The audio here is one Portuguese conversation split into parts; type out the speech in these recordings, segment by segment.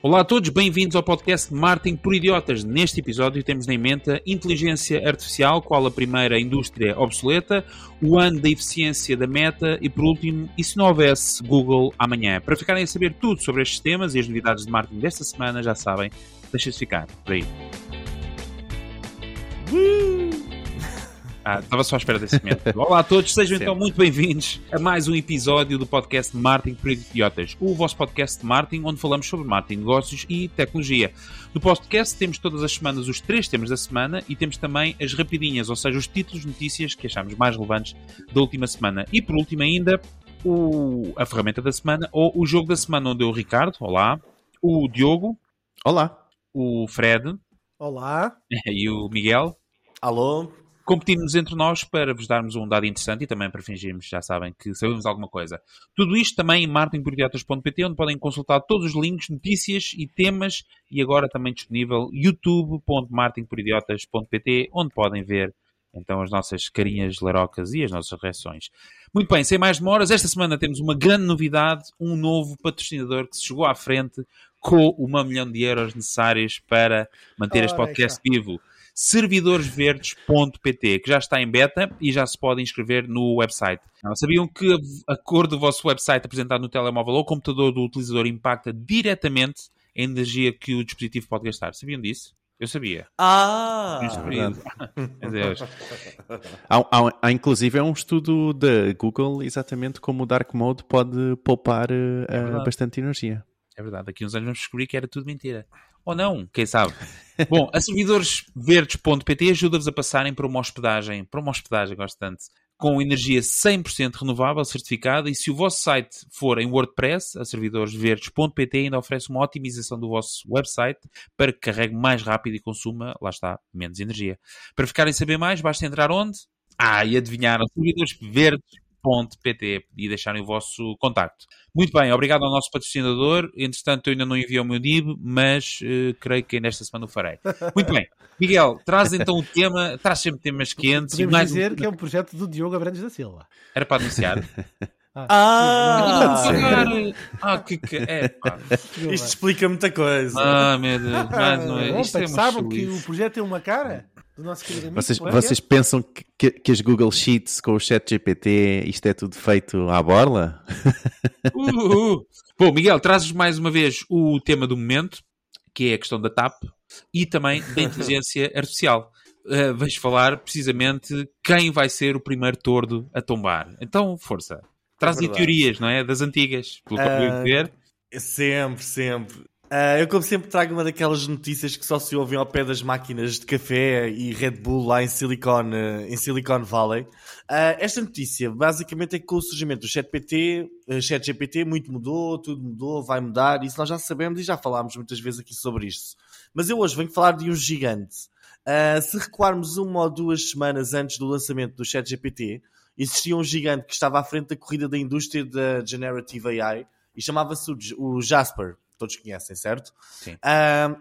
Olá a todos, bem-vindos ao podcast Marketing por Idiotas. Neste episódio temos em mente a inteligência artificial, qual a primeira indústria obsoleta, o ano da eficiência da meta e, por último, e se não houvesse Google amanhã. Para ficarem a saber tudo sobre estes temas e as novidades de marketing desta semana, já sabem, deixem-se ficar por aí. Ah, estava só à espera desse momento. Olá a todos, sejam então muito bem-vindos a mais um episódio do podcast Marketing para Idiotas, o vosso podcast de marketing onde falamos sobre marketing, negócios e tecnologia. No podcast temos todas as semanas os três temas da semana e temos também as rapidinhas, ou seja, os títulos de notícias que achamos mais relevantes da última semana. E por último ainda, o, a ferramenta da semana ou o jogo da semana onde eu, o Ricardo, olá, o Diogo, olá, o Fred, olá, e o Miguel, alô, competimos entre nós para vos darmos um dado interessante e também para fingirmos, já sabem, que sabemos alguma coisa. Tudo isto também em marketingporidiotas.pt, onde podem consultar todos os links, notícias e temas, e agora também disponível youtube.marketingporidiotas.pt, onde podem ver então as nossas carinhas larocas e as nossas reações. Muito bem, sem mais demoras, esta semana temos uma grande novidade, um novo patrocinador que se chegou à frente com uma milhão de euros necessários para manter este podcast vivo servidoresverdes.pt, que já está em beta e já se pode inscrever no website. Sabiam que a cor do vosso website apresentado no telemóvel ou computador do utilizador impacta diretamente a energia que o dispositivo pode gastar? Sabiam disso? Eu sabia. Ah! há, há, há, inclusive é um estudo da Google exatamente como o Dark Mode pode poupar uh, bastante energia. É verdade. Daqui uns anos vamos descobrir que era tudo mentira. Ou não, quem sabe? Bom, a servidoresverdes.pt ajuda-vos a passarem para uma hospedagem, para uma hospedagem, gosto tanto, com energia 100% renovável, certificada, e se o vosso site for em WordPress, a servidoresverdes.pt ainda oferece uma otimização do vosso website para que carregue mais rápido e consuma, lá está, menos energia. Para ficarem a saber mais, basta entrar onde? Ah, e adivinharam, servidoresverdes.pt pt e deixarem o vosso contacto. Muito bem, obrigado ao nosso patrocinador. Entretanto, eu ainda não enviei o meu NIB, mas uh, creio que nesta semana o farei. Muito bem. Miguel, traz então o tema, traz sempre temas quentes. Podemos mais dizer um... que é um projeto do Diogo Abrantes da Silva. Era para anunciar. Ah, ah, ah, ah, que, que é, pá. Isto explica muita coisa. Ah, meu Deus, mais não é. Isto é sabem que o projeto tem uma cara? Do nosso querido amigo. Vocês, vocês pensam que, que, que, as Google Sheets com o Chat GPT isto é tudo feito à borla? Uh, uh. Bom, Miguel, trazes mais uma vez o tema do momento, que é a questão da TAP e também da inteligência artificial. Uh, vais falar precisamente quem vai ser o primeiro tordo a tombar. Então, força. Traz é teorias, não é? Das antigas, pelo que uh, eu ver. Sempre, sempre. Uh, eu, como sempre, trago uma daquelas notícias que só se ouvem ao pé das máquinas de café e Red Bull lá em Silicon, uh, em Silicon Valley. Uh, esta notícia, basicamente, é que com o surgimento do ChatGPT, uh, ChatGPT, muito mudou, tudo mudou, vai mudar. Isso nós já sabemos e já falámos muitas vezes aqui sobre isto. Mas eu hoje venho falar de um gigante. se recuarmos uma ou duas semanas antes do lançamento do ChatGPT, existia um gigante que estava à frente da corrida da indústria da Generative AI e chamava-se o Jasper todos conhecem, certo? Sim.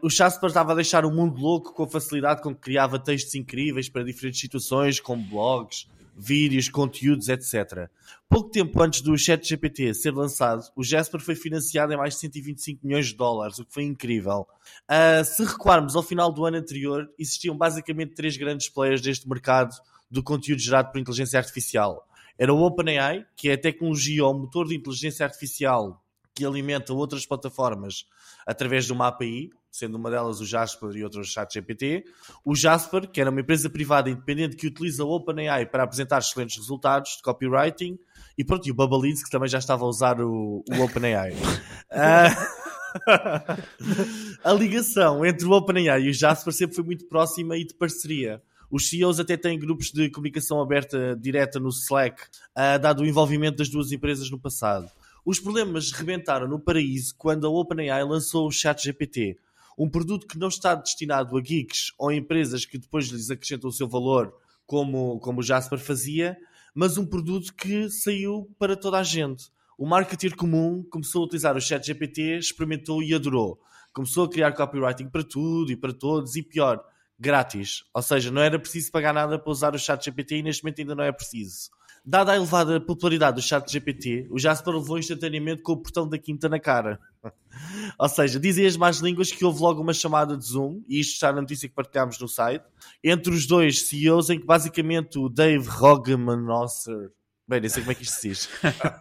o Jasper estava a deixar o mundo louco com a facilidade com que criava textos incríveis para diferentes situações, como blogs, vídeos, conteúdos, etc. Pouco tempo antes do ChatGPT ser lançado, o Jasper foi financiado em mais de 125 milhões de dólares, o que foi incrível. Uh, se recuarmos ao final do ano anterior, existiam basicamente três grandes players deste mercado do conteúdo gerado por inteligência artificial. Era o OpenAI, que é a tecnologia ou motor de inteligência artificial que alimenta outras plataformas através de uma API, sendo uma delas o Jasper e outra o ChatGPT. O Jasper, que era uma empresa privada independente que utiliza o OpenAI para apresentar excelentes resultados de copywriting. E pronto, e o Bubbleleads, que também já estava a usar o, o OpenAI. uh... a ligação entre o OpenAI e o Jasper sempre foi muito próxima e de parceria. Os CEOs até têm grupos de comunicação aberta direta no Slack, uh, dado o envolvimento das duas empresas no passado. Os problemas rebentaram no paraíso quando a OpenAI lançou o ChatGPT, um produto que não está destinado a geeks ou empresas que depois lhes acrescentam o seu valor, como, como o Jasper fazia, mas um produto que saiu para toda a gente. O marketer comum começou a utilizar o ChatGPT, experimentou e adorou. Começou a criar copywriting para tudo e para todos, e pior, grátis. Ou seja, não era preciso pagar nada para usar o ChatGPT e neste momento ainda não é preciso. Dada a elevada popularidade do chat GPT, o Jasper levou instantaneamente com o portão da quinta na cara. Ou seja, dizem as más línguas que houve logo uma chamada de Zoom, e isto está na notícia que partilhámos no site, entre os dois CEOs, em que basicamente o Dave Rogemannosser, bem, nem sei como é que isto se diz,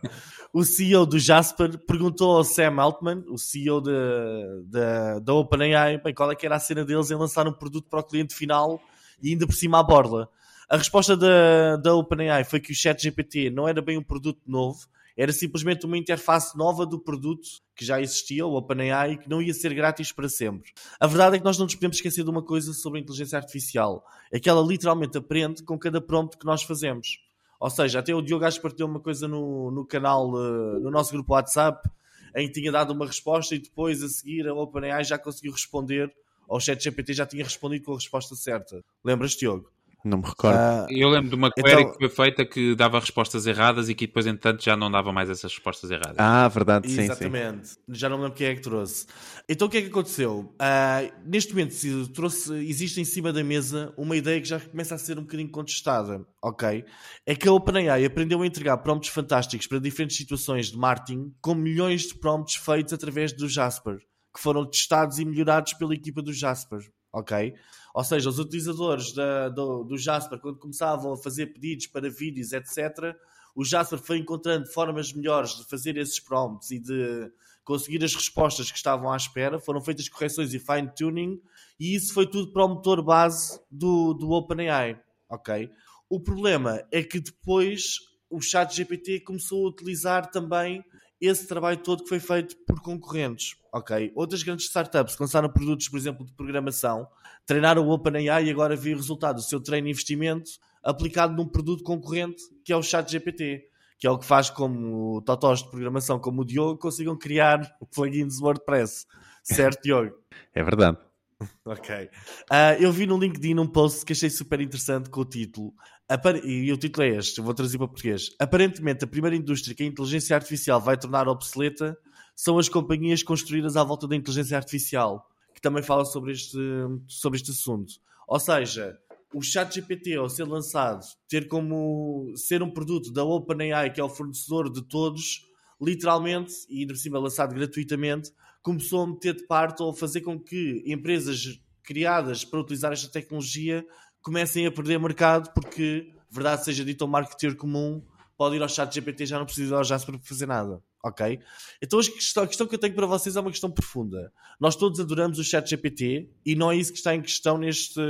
o CEO do Jasper perguntou ao Sam Altman, o CEO da OpenAI, bem, qual é que era a cena deles em lançar um produto para o cliente final e ainda por cima à borla. A resposta da, da OpenAI foi que o ChatGPT não era bem um produto novo, era simplesmente uma interface nova do produto que já existia, o OpenAI, e que não ia ser grátis para sempre. A verdade é que nós não nos podemos esquecer de uma coisa sobre a inteligência artificial: é que ela literalmente aprende com cada prompt que nós fazemos. Ou seja, até o Diogo acho que partilhou uma coisa no, no canal, uh, no nosso grupo WhatsApp, em que tinha dado uma resposta e depois a seguir a OpenAI já conseguiu responder, ou o ChatGPT já tinha respondido com a resposta certa. Lembras, Diogo? Não me recordo. Uh, eu lembro de uma query então, que foi feita que dava respostas erradas e que depois, entanto, já não dava mais essas respostas erradas. Ah, verdade, sim. Exatamente. Sim. Já não me lembro quem é que trouxe. Então o que é que aconteceu? Uh, neste momento trouxe, existe em cima da mesa uma ideia que já começa a ser um bocadinho contestada, ok? É que a OpenAI aprendeu a entregar prompts fantásticos para diferentes situações de marketing com milhões de prompts feitos através do Jasper, que foram testados e melhorados pela equipa do Jasper, ok? Ou seja, os utilizadores da, do, do Jasper, quando começavam a fazer pedidos para vídeos, etc., o Jasper foi encontrando formas melhores de fazer esses prompts e de conseguir as respostas que estavam à espera. Foram feitas correções e fine-tuning, e isso foi tudo para o motor base do, do OpenAI. Ok? O problema é que depois o ChatGPT começou a utilizar também esse trabalho todo que foi feito por concorrentes. Ok? Outras grandes startups que lançaram produtos, por exemplo, de programação, treinaram o OpenAI e agora vi o resultado do seu treino e investimento aplicado num produto concorrente que é o ChatGPT, que é o que faz como totós de programação como o Diogo consigam criar plugins WordPress. Certo, Diogo? É verdade. Ok. Uh, eu vi no LinkedIn um post que achei super interessante com o título. E o título é este, vou traduzir para português. Aparentemente, a primeira indústria que a inteligência artificial vai tornar obsoleta são as companhias construídas à volta da inteligência artificial, que também fala sobre este, sobre este assunto. Ou seja, o ChatGPT, ao ser lançado, ter como ser um produto da OpenAI, que é o fornecedor de todos, literalmente, e ainda por cima lançado gratuitamente, começou a meter de parte ou a fazer com que empresas criadas para utilizar esta tecnologia comecem a perder mercado porque, verdade seja dito ao marketeer comum, pode ir ao chat GPT já não precisa ir ao Jasper para fazer nada. Ok? Então a questão, a questão, que eu tenho para vocês é uma questão profunda. Nós todos adoramos o chat GPT e não é isso que está em questão neste,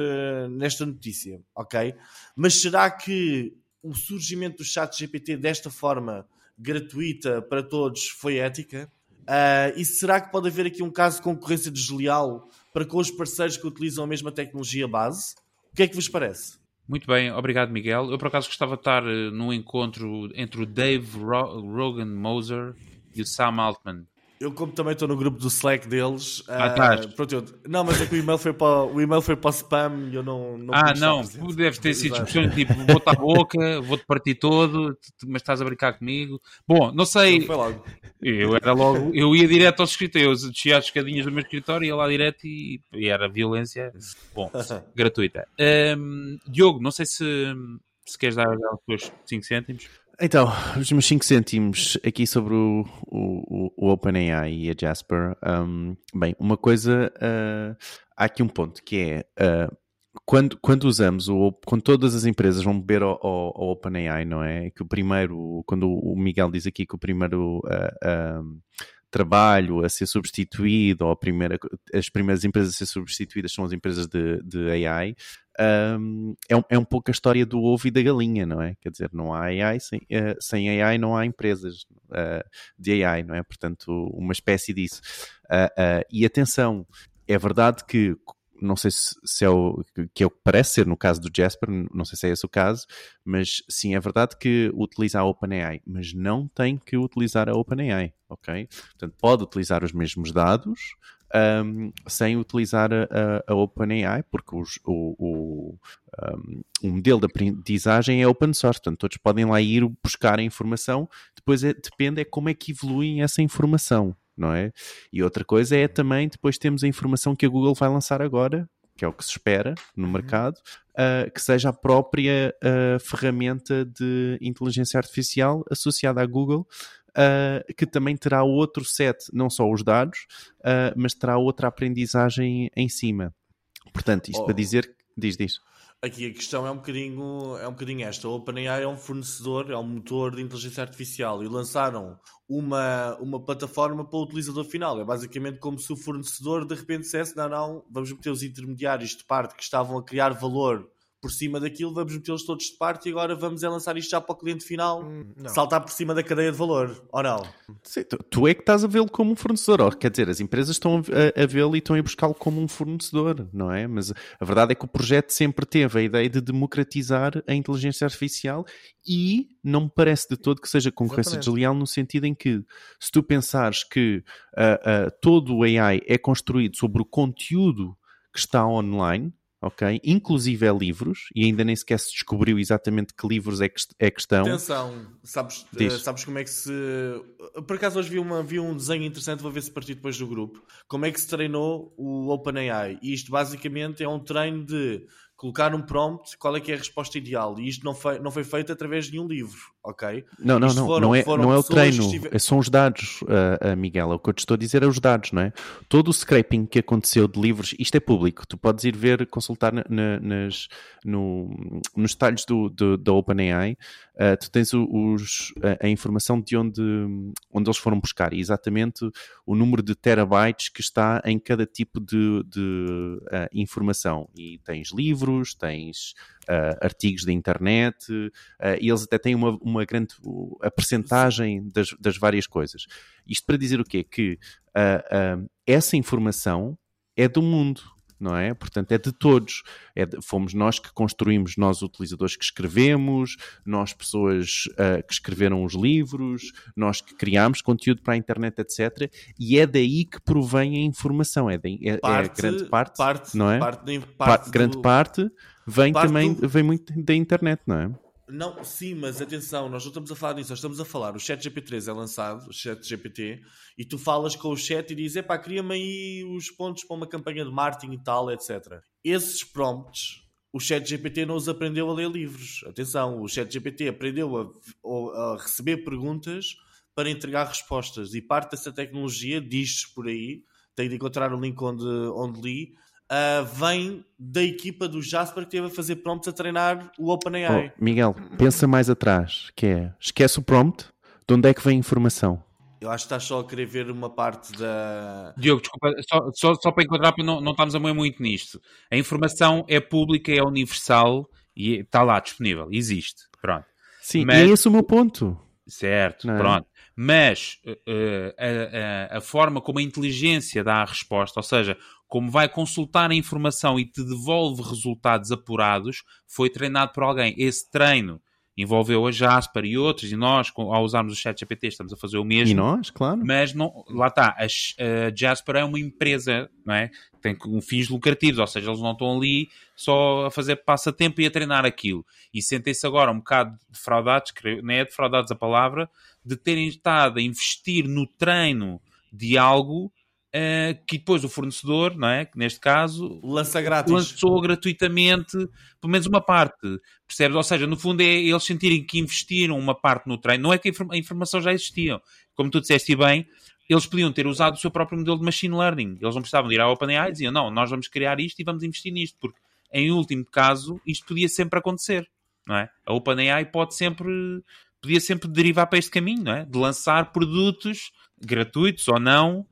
nesta notícia. Ok? Mas será que o surgimento do chat GPT desta forma gratuita para todos foi ética? Uh, e será que pode haver aqui um caso de concorrência desleal para com os parceiros que utilizam a mesma tecnologia base? O que é que vos parece? Muito bem, obrigado Miguel. Eu por acaso gostava de estar uh, num encontro entre o Dave Ro Rogan Moser e o Sam Altman. Eu, como também estou no grupo do Slack deles, ah, uh, pronto, eu, não, mas é que o e-mail foi para o, e-mail foi para o spam e eu não. não ah, não, deve ter sido discussões tipo: vou-te à boca, vou-te partir todo, mas estás a brincar comigo. Bom, não sei. Foi logo. Eu era logo, eu ia direto ao escritório, eu descia as escadinhas do meu escritório, ia lá direto e, e era violência, bom, gratuita. Um, Diogo, não sei se, se queres dar os teus 5 cêntimos. Então, os meus 5 cêntimos aqui sobre o, o, o OpenAI e a Jasper. Um, bem, uma coisa, uh, há aqui um ponto que é uh, quando, quando usamos, o, quando todas as empresas vão beber ao, OpenAI, não é? Que o primeiro, quando o Miguel diz aqui que o primeiro uh, trabalho a ser substituído, ou primeira, as primeiras empresas a ser substituídas são as empresas de, de AI, um, é, um, é um pouco a história do ovo e da galinha, não é? Quer dizer, não há AI, sem, uh, sem AI não há empresas uh, de AI, não é? Portanto, uma espécie disso. Uh, e atenção, é verdade que não sei se, se, é o que é o que parece ser no caso do Jasper, não sei se é esse o caso, mas sim é verdade que utiliza a OpenAI, mas não tem que utilizar a OpenAI, ok? Portanto, pode utilizar os mesmos dados, um, sem utilizar a, a, OpenAI, porque os, o, o, um, o, modelo de aprendizagem é open source, portanto todos podem lá ir buscar a informação, depois é, depende é como é que evoluem essa informação, não é? E outra coisa é também, depois temos a informação que a Google vai lançar agora, que é o que se espera no mercado, uh, que seja a própria uh, ferramenta de inteligência artificial associada à Google, uh, que também terá outro set, não só os dados, mas terá outra aprendizagem em cima. Portanto, isto Oh. para dizer, diz, diz. Aqui a questão é um bocadinho, é um bocadinho esta. O OpenAI é um fornecedor, é um motor de inteligência artificial e lançaram uma, uma plataforma para o utilizador final. É basicamente como se o fornecedor de repente dissesse: não, não, vamos meter os intermediários de parte que estavam a criar valor por cima daquilo, vamos metê-los todos de parte e agora vamos é lançar isto já para o cliente final, Hum, não. saltar por cima da cadeia de valor. Ou não? Sim, tu, tu é que estás a vê-lo como um fornecedor, ou, quer dizer, as empresas estão a, a vê-lo e estão a buscá-lo como um fornecedor, não é? Mas a verdade é que o projeto sempre teve a ideia de democratizar a inteligência artificial e não me parece de todo que seja concorrência Exatamente. desleal no sentido em que, se tu pensares que ah, ah, todo o AI é construído sobre o conteúdo que está online, ok? Inclusive é livros, e ainda nem sequer se descobriu exatamente que livros é que, é que estão. Atenção, sabes, Diz. eh, sabes como é que se. Por acaso hoje vi, uma, vi um desenho interessante, vou ver se partir depois do grupo. Como é que se treinou o OpenAI? E isto basicamente é um treino de colocar um prompt, qual é que é a resposta ideal. E isto não foi, não foi feito através de nenhum livro, ok? Não, não, não. foram- não é, não é o treino, é- são os dados, ah, ah, Miguel. O que eu te estou a dizer é os dados, não é? Todo o scraping que aconteceu de livros, isto é público. Tu podes ir ver, consultar na- na- nas, no- nos detalhes do, do- da OpenAI. ah, tu tens os, a, a informação de onde, onde eles foram buscar e exatamente o número de terabytes que está em cada tipo de, de, informação. E tens livros, tens ah, artigos da internet, ah, e eles até têm uma, uma grande a percentagem das, das várias coisas. Isto para dizer o quê? Que ah, essa informação é do mundo. Não é? Portanto, é de todos. É de- fomos nós que construímos, nós utilizadores que escrevemos, nós pessoas ah, que escreveram os livros, nós que criámos conteúdo para a internet, etc. E é daí que provém a informação. É, daí, é, é grande parte, não é? parte da- Pa- parte grande parte vem parte também do- vem muito da internet, não é? Não, sim, mas atenção, nós não estamos a falar disso, nós estamos a falar. O chat GPT é lançado, o chat GPT, e tu falas com o chat e dizes, epá, cria-me aí os pontos para uma campanha de marketing e tal, etc. Esses prompts, o chat GPT não os aprendeu a ler livros. Atenção, o chat GPT aprendeu a, a receber perguntas para entregar respostas. E parte dessa tecnologia, diz por aí, tenho de encontrar o link onde, onde li, ah, vem da equipa do Jasper que esteve a fazer prompts a treinar o OpenAI. Oh, Miguel, pensa mais atrás, que é, esquece o prompt, de onde é que vem a informação? Eu acho que estás só a querer ver uma parte da. Diogo, desculpa, só, só, só para enquadrar, porque não, não estamos a moer muito nisto. A informação é pública, é universal e está lá disponível, existe. Pronto. Sim, Mas- e é esse o meu ponto. Certo, Não é? pronto. Mas a, a- a forma como a inteligência dá a resposta, ou seja, como vai consultar a informação e te devolve resultados apurados, foi treinado por alguém. Esse treino envolveu a Jasper e outros, e nós, ao usarmos o chat GPT, estamos a fazer o mesmo. E nós, claro. Mas não, lá está, a, a Jasper é uma empresa, não é? Tem fins lucrativos, ou seja, eles não estão ali só a fazer passatempo e a treinar aquilo. E sentem-se agora um bocado defraudados, não é defraudados a palavra, de terem estado a investir no treino de algo eh, que depois o fornecedor, não é? Que neste caso Lança grátis. lançou gratuitamente, pelo menos uma parte, percebes? Ou seja, no fundo é eles sentirem que investiram uma parte no treino, não é que a inform- a informação já existia. Como tu disseste bem, eles podiam ter usado o seu próprio modelo de machine learning. Eles não precisavam de ir à OpenAI e diziam, não, nós vamos criar isto e vamos investir nisto, porque em último caso isto podia sempre acontecer, não é? A OpenAI pode sempre, podia sempre derivar para este caminho, não é? De lançar produtos gratuitos ou não,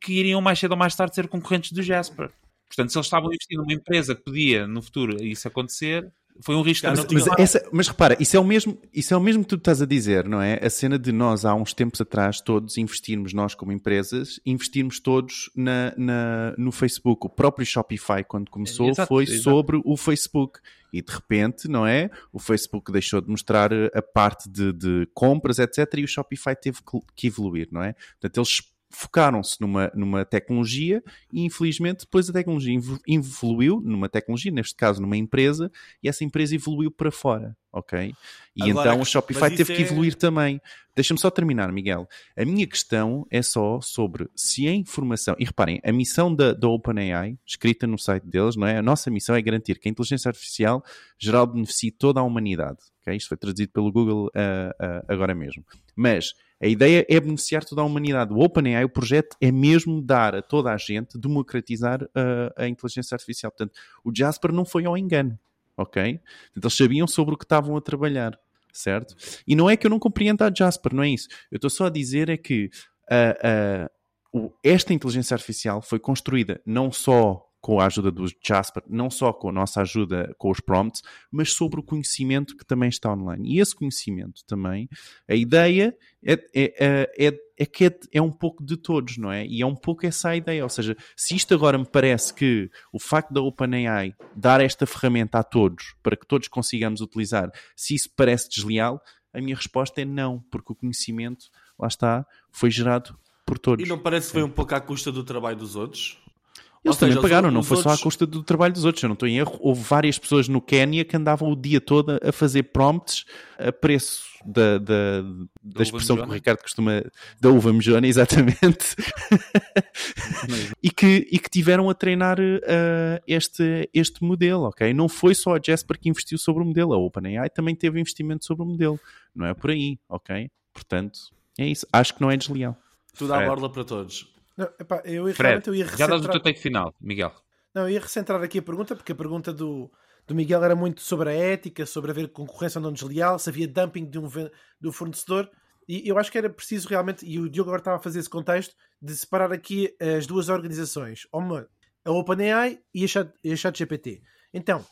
que iriam mais cedo ou mais tarde ser concorrentes do Jasper. Portanto, se eles estavam a investir numa empresa que podia no futuro isso acontecer, foi um risco. Tinha- Mas, essa- mas repara, isso é, o mesmo, isso é o mesmo que tu estás a dizer, não é? A cena de nós, há uns tempos atrás, todos investirmos, nós como empresas, investirmos todos na, na- no Facebook. O próprio Shopify, quando começou, Exato, foi exato. sobre o Facebook. E de repente, não é? O Facebook deixou de mostrar a parte de, de compras, etc. E o Shopify teve que- que evoluir, não é? Portanto, eles focaram-se numa, numa tecnologia e infelizmente depois a tecnologia evo- evoluiu numa tecnologia, neste caso numa empresa, e essa empresa evoluiu para fora, ok? E Agora, então mas Shopify teve que é- evoluir também. Deixa-me só terminar, Miguel. A minha questão é só sobre se a informação. E reparem, a missão da, da OpenAI, escrita no site deles, não é? A nossa missão é garantir que a inteligência artificial geral beneficie toda a humanidade. ok? Isto foi traduzido pelo Google ah, ah, agora mesmo. Mas a ideia é beneficiar toda a humanidade. O OpenAI, o projeto, é mesmo dar a toda a gente, democratizar ah, a inteligência artificial. Portanto, o Jasper não foi ao engano. Ok? Portanto, eles sabiam sobre o que estavam a trabalhar certo? E não é que eu não compreenda a Jasper, não é isso. Eu estou só a dizer é que ah, o- esta inteligência artificial foi construída não só com a ajuda do Jasper, não só com a nossa ajuda com os prompts, mas sobre o conhecimento que também está online. E esse conhecimento também, a ideia é, é, é, é- é que é, é um pouco de todos, não é? E é um pouco essa a ideia. Ou seja, se isto agora me parece que o facto da OpenAI dar esta ferramenta a todos, para que todos consigamos utilizar, se isso parece desleal, a minha resposta é não, porque o conhecimento, lá está, foi gerado por todos. E não parece que foi um pouco à custa do trabalho dos outros? Eles seja, também os pagaram, outros- não os foi só à outros- custa do trabalho dos outros. Eu não estou em erro. Houve várias pessoas no Quénia que andavam o dia todo a fazer prompts a preço da, da, da, uva expressão que o? Ricardo costuma. da uva mejona, exatamente. e, que, e que tiveram a treinar eh, este, este modelo, ok? Não foi só a Jasper que investiu sobre o modelo, a OpenAI também teve investimento sobre o modelo. Não é por aí, ok? Portanto, é isso. Acho que não é desleal. Tudo à borla para todos. Não, epá, eu ia- Fred, realmente eu ia já dás o recentrar... teu take final, Miguel. Não, eu ia recentrar aqui a pergunta, porque a pergunta do, do Miguel era muito sobre a ética, sobre haver concorrência ou não desleal, se havia dumping de um, do fornecedor. E eu acho que era preciso realmente, e o Diogo agora estava a fazer esse contexto, de separar aqui as duas organizações, uma, a OpenAI e a Chat- e a ChatGPT. Então,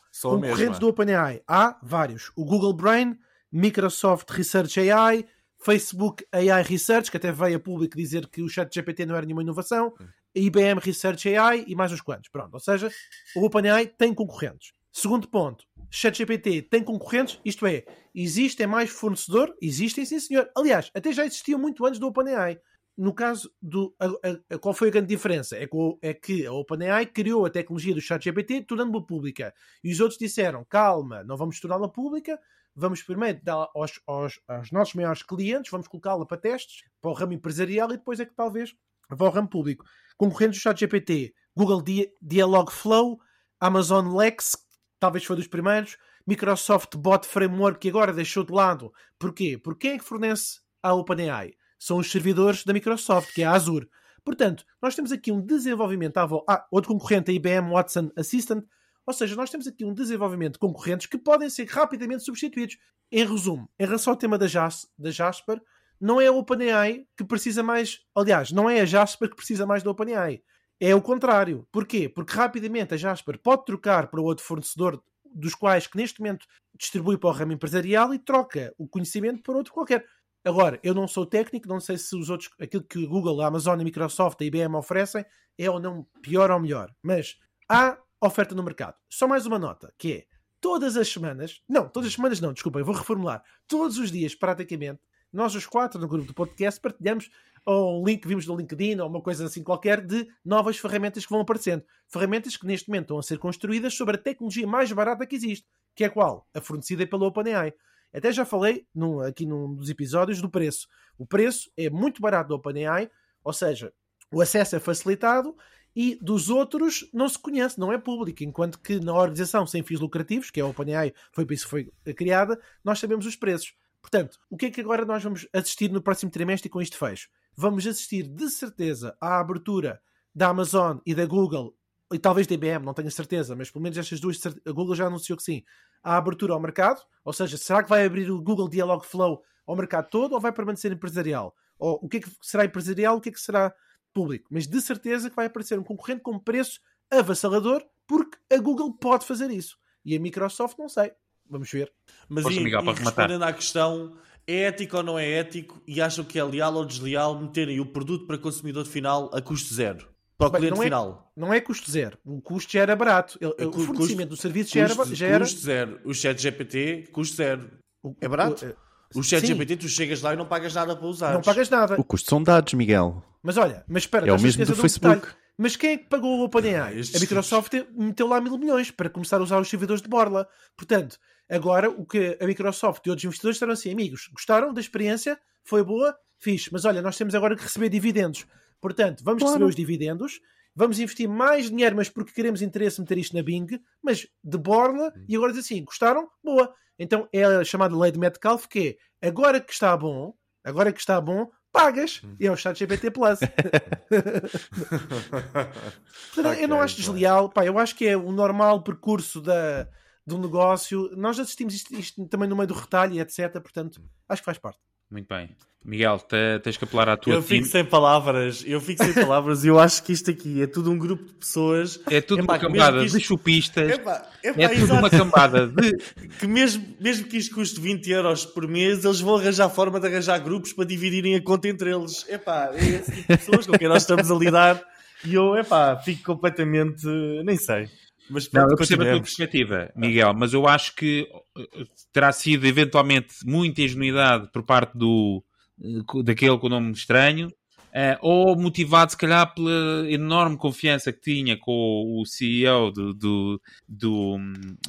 concorrentes do OpenAI há vários. O Google Brain, Microsoft Research AI, Facebook AI Research, que até veio a público dizer que o ChatGPT não era nenhuma inovação, IBM Research AI e mais uns quantos. Pronto, ou seja, o OpenAI tem concorrentes. Segundo ponto, ChatGPT tem concorrentes, isto é, existem mais fornecedor? Existem, sim senhor. Aliás, até já existiam muito antes do OpenAI. No caso do. a- a- qual foi a grande diferença? É que, o- é que a OpenAI criou a tecnologia do ChatGPT tornando-a pública. E os outros disseram: calma, não vamos torná-la pública, vamos primeiro dar aos, aos, aos nossos maiores clientes, vamos colocá-la para testes, para o ramo empresarial e depois é que talvez vá ao ramo público. Concorrentes do ChatGPT, Google Di- Dialogflow, Amazon Lex, talvez foi dos primeiros, Microsoft Bot Framework, que agora deixou de lado. Porquê? Porque quem é que fornece a OpenAI? São os servidores da Microsoft, que é a Azure. Portanto, nós temos aqui um desenvolvimento. Ah, outro concorrente, a IBM Watson Assistant. Ou seja, nós temos aqui um desenvolvimento de concorrentes que podem ser rapidamente substituídos. Em resumo, em relação ao tema da, Jas da Jasper, não é a OpenAI que precisa mais. Aliás, não é a Jasper que precisa mais da OpenAI. É o contrário. Porquê? Porque rapidamente a Jasper pode trocar para outro fornecedor dos quais que neste momento distribui para o ramo empresarial e troca o conhecimento para outro qualquer. Agora, eu não sou técnico, não sei se os outros, aquilo que Google, a Amazon, a Microsoft, a IBM oferecem é ou não pior ou melhor. Mas há oferta no mercado. Só mais uma nota, que é todas as semanas, não, todas as semanas não, desculpa, eu vou reformular. Todos os dias, praticamente, nós os quatro no grupo do podcast partilhamos ou um link que vimos no LinkedIn ou uma coisa assim qualquer de novas ferramentas que vão aparecendo. Ferramentas que neste momento estão a ser construídas sobre a tecnologia mais barata que existe, que é qual? A fornecida pela OpenAI. Até já falei num, aqui num dos episódios do preço. O preço é muito barato do OpenAI, ou seja, o acesso é facilitado e dos outros não se conhece, não é público, enquanto que na organização sem fins lucrativos, que é a OpenAI, foi por isso que foi criada, nós sabemos os preços. Portanto, o que é que agora nós vamos assistir no próximo trimestre com isto fecho? Vamos assistir de certeza à abertura da Amazon e da Google e talvez da IBM, não tenho certeza, mas pelo menos estas duas, a Google já anunciou que sim, a abertura ao mercado, ou seja, será que vai abrir o Google Dialogflow ao mercado todo ou vai permanecer empresarial? Ou o que é que será empresarial, o que é que será público? Mas de certeza que vai aparecer um concorrente com preço avassalador, porque a Google pode fazer isso. E a Microsoft não sei. Vamos ver. Mas Força, e, Miguel, e respondendo à questão, é ético ou não é ético e acham que é leal ou desleal meterem o produto para consumidor final a custo zero? Para o Bem, cliente não é- final. Não é custo zero. O custo já era barato. Ele- É o cu- fornecimento custo- do serviço já era. Custo, Já era custo zero. O chat GPT, custo zero. o- é barato? o- O chat Sim. GPT, tu chegas lá e não pagas nada para usar. Não pagas nada. O custo são dados, Miguel. Mas olha, mas espera, É o mesmo do de um Facebook. detalhe. Mas quem é que pagou o OpenAI? A Microsoft meteu lá mil milhões para começar a usar os servidores de borla. Portanto, agora o que a Microsoft e outros investidores disseram assim: amigos, gostaram da experiência? Foi boa? Fixe. Mas olha, nós temos agora que receber dividendos. Portanto, vamos Claro. receber os dividendos, vamos investir mais dinheiro, mas porque queremos interesse meter isto na Bing, mas de borla, e agora diz assim: gostaram? Boa. Então é a chamada lei de Metcalfe, que é agora que está bom, agora que está bom, pagas. E é o chat GPT Plus. Portanto, eu não acho desleal, pá, eu acho que é o normal percurso da, do negócio. Nós assistimos isto, isto também no meio do retalho e etc. Portanto, acho que faz parte. Muito bem. Miguel, te- tens que apelar à tua Eu time. fico sem palavras, eu fico sem palavras e eu acho que isto aqui é tudo um grupo de pessoas. É tudo Epá, uma cambada que isto- de chupistas. Epá, epá, É tudo exato. uma cambada de. que mesmo, mesmo que isto custe 20 euros por mês, eles vão arranjar forma de arranjar grupos para dividirem a conta entre eles. Epá, é esse tipo de pessoas com quem nós estamos a lidar e eu, epá, fico completamente. nem sei. Mas Não, eu percebo a tua perspectiva, Miguel, mas eu acho que uh, terá sido eventualmente muita ingenuidade por parte do uh, daquele com o nome estranho, uh, ou motivado se calhar pela enorme confiança que tinha com o CEO do, do, do,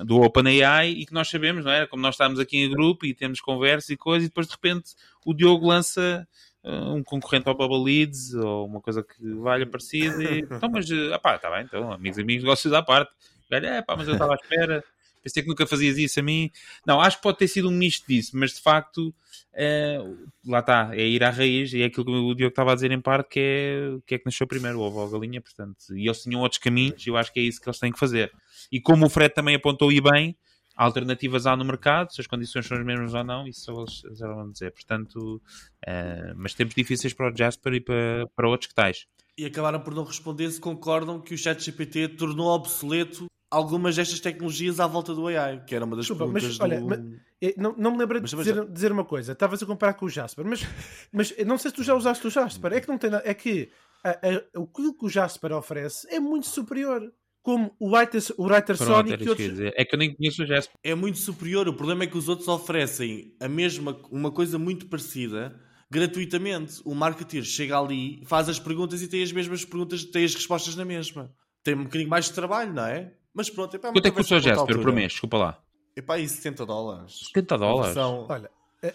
do OpenAI e que nós sabemos, não é? Como nós estamos aqui em grupo e temos conversa e coisa, e depois de repente o Diogo lança um concorrente ao Bubble Leads ou uma coisa que valha parecido e então, mas, ah pá, está bem, então, amigos, amigos, negócios à parte. Olha, é pá, mas eu estava à espera. Pensei que nunca fazias isso a mim. Não, acho que pode ter sido um misto disso, mas de facto, eh, lá está, é ir à raiz e é aquilo que o Diogo estava a dizer em parte, que é que é que nasceu primeiro, o ovo ou a galinha, portanto. E eles tinham outros caminhos e eu acho que é isso que eles têm que fazer. E como o Fred também apontou e bem, alternativas há no mercado, se as condições são as mesmas ou não, isso eles, vão dizer. Portanto, eh, mas tempos difíceis para o Jasper e para, para outros que tais. E acabaram por não responder se concordam que o chat GPT tornou obsoleto algumas destas tecnologias à volta do AI, que era uma das Desculpa, mas, perguntas olha, do... mas- Eh, Não, não me lembro de Mas, mas- dizer, dizer uma coisa. Estavas a comparar com o Jasper, mas, mas eu não sei se tu já usaste o Jasper. É que não tem. É que a, a, o que o Jasper oferece é muito superior. Como o Writer, o Writer Pronto, Sonic e que outros. dizer. É que eu nem conheço o Jasper. é muito superior. O problema é que os outros oferecem a mesma, uma coisa muito parecida gratuitamente. O marketeer chega ali, faz as perguntas e tem as mesmas perguntas, tem as respostas na mesma. Tem um bocadinho mais de trabalho, não é? Mas pronto, epá, Quanto é que custa o Jasper por mês? Desculpa lá. Epá, aí 70 dólares. 70 dólares? Versão- Olha,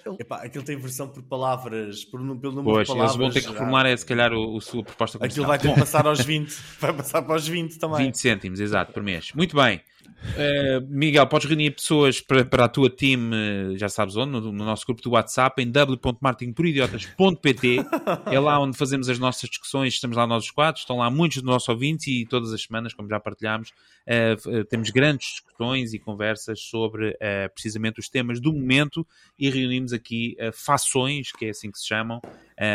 eu- Epá, aquilo tem versão por palavras, por, pelo número Pois, de eles palavras. vão ter que reformular, é se calhar, o, o sua proposta Aquilo comercial. vai ter que passar aos 20. Vai passar para os 20 também. 20 cêntimos, exato, por mês. Muito bem. Uh, Miguel, podes reunir pessoas para, para a tua team, uh, já sabes onde, no, no nosso grupo do WhatsApp, em w.marketingporidiotas.pt. É lá onde fazemos as nossas discussões, estamos lá nós os quatro, estão lá muitos dos nossos ouvintes e todas as semanas, como já partilhámos, uh, temos grandes discussões e conversas sobre precisamente os temas do momento e reunimos aqui fações, que é assim que se chamam,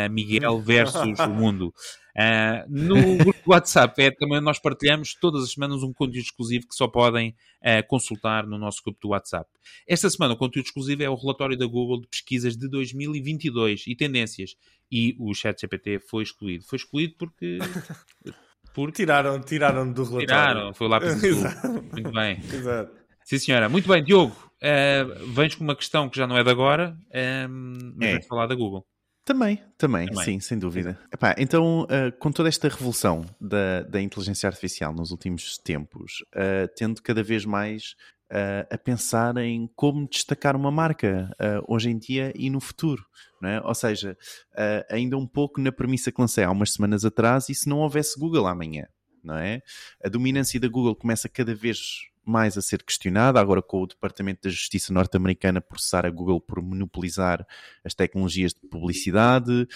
Miguel versus o mundo. Uh, no grupo do WhatsApp é também nós partilhamos todas as semanas um conteúdo exclusivo que só podem uh, consultar no nosso grupo do WhatsApp. Esta semana o conteúdo exclusivo é o relatório da Google de pesquisas de 2022 e tendências. E o ChatGPT foi excluído. Foi excluído porque... porque Tiraram, tiraram do relatório. tiraram, foi azul. Exato. Muito bem. Exato. Sim, senhora. Muito bem, Diogo. Uh, vens com uma questão que já não é de agora, um, mas É. vamos falar da Google. Também, também, Também. sim, sem dúvida. Epá, então, uh, com toda esta revolução da, da inteligência artificial nos últimos tempos, uh, tendo cada vez mais uh, a pensar em como destacar uma marca hoje em dia e no futuro, não é? Ou seja, ainda um pouco na premissa que lancei há umas semanas atrás, e se não houvesse Google amanhã, não é? A dominância da Google começa cada vez mais a ser questionada, agora com o Departamento da Justiça norte-americana processar a Google por monopolizar as tecnologias de publicidade,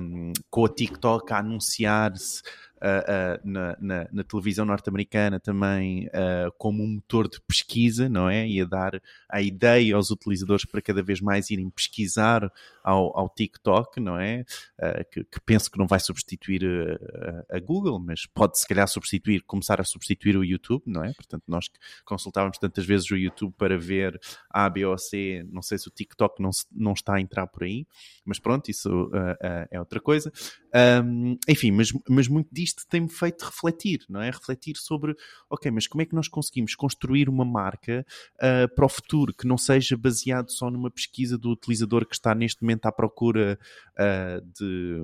um, com a TikTok a anunciar-se uh, na, na, na televisão norte-americana também como um motor de pesquisa, não é? E a dar a ideia aos utilizadores para cada vez mais irem pesquisar ao, ao TikTok, não é? Que, que, penso que não vai substituir a, a, Google, mas pode se calhar substituir, começar a substituir o YouTube, não é? Portanto, nós consultávamos tantas vezes o YouTube para ver A, B ou C, não sei se o TikTok não, não está a entrar por aí, mas pronto, isso uh, uh, é outra coisa. Um, enfim, mas, mas muito disto tem-me feito refletir, não é? Refletir sobre, ok, mas como é que nós conseguimos construir uma marca uh, para o futuro que não seja baseado só numa pesquisa do utilizador que está neste momento à procura uh, de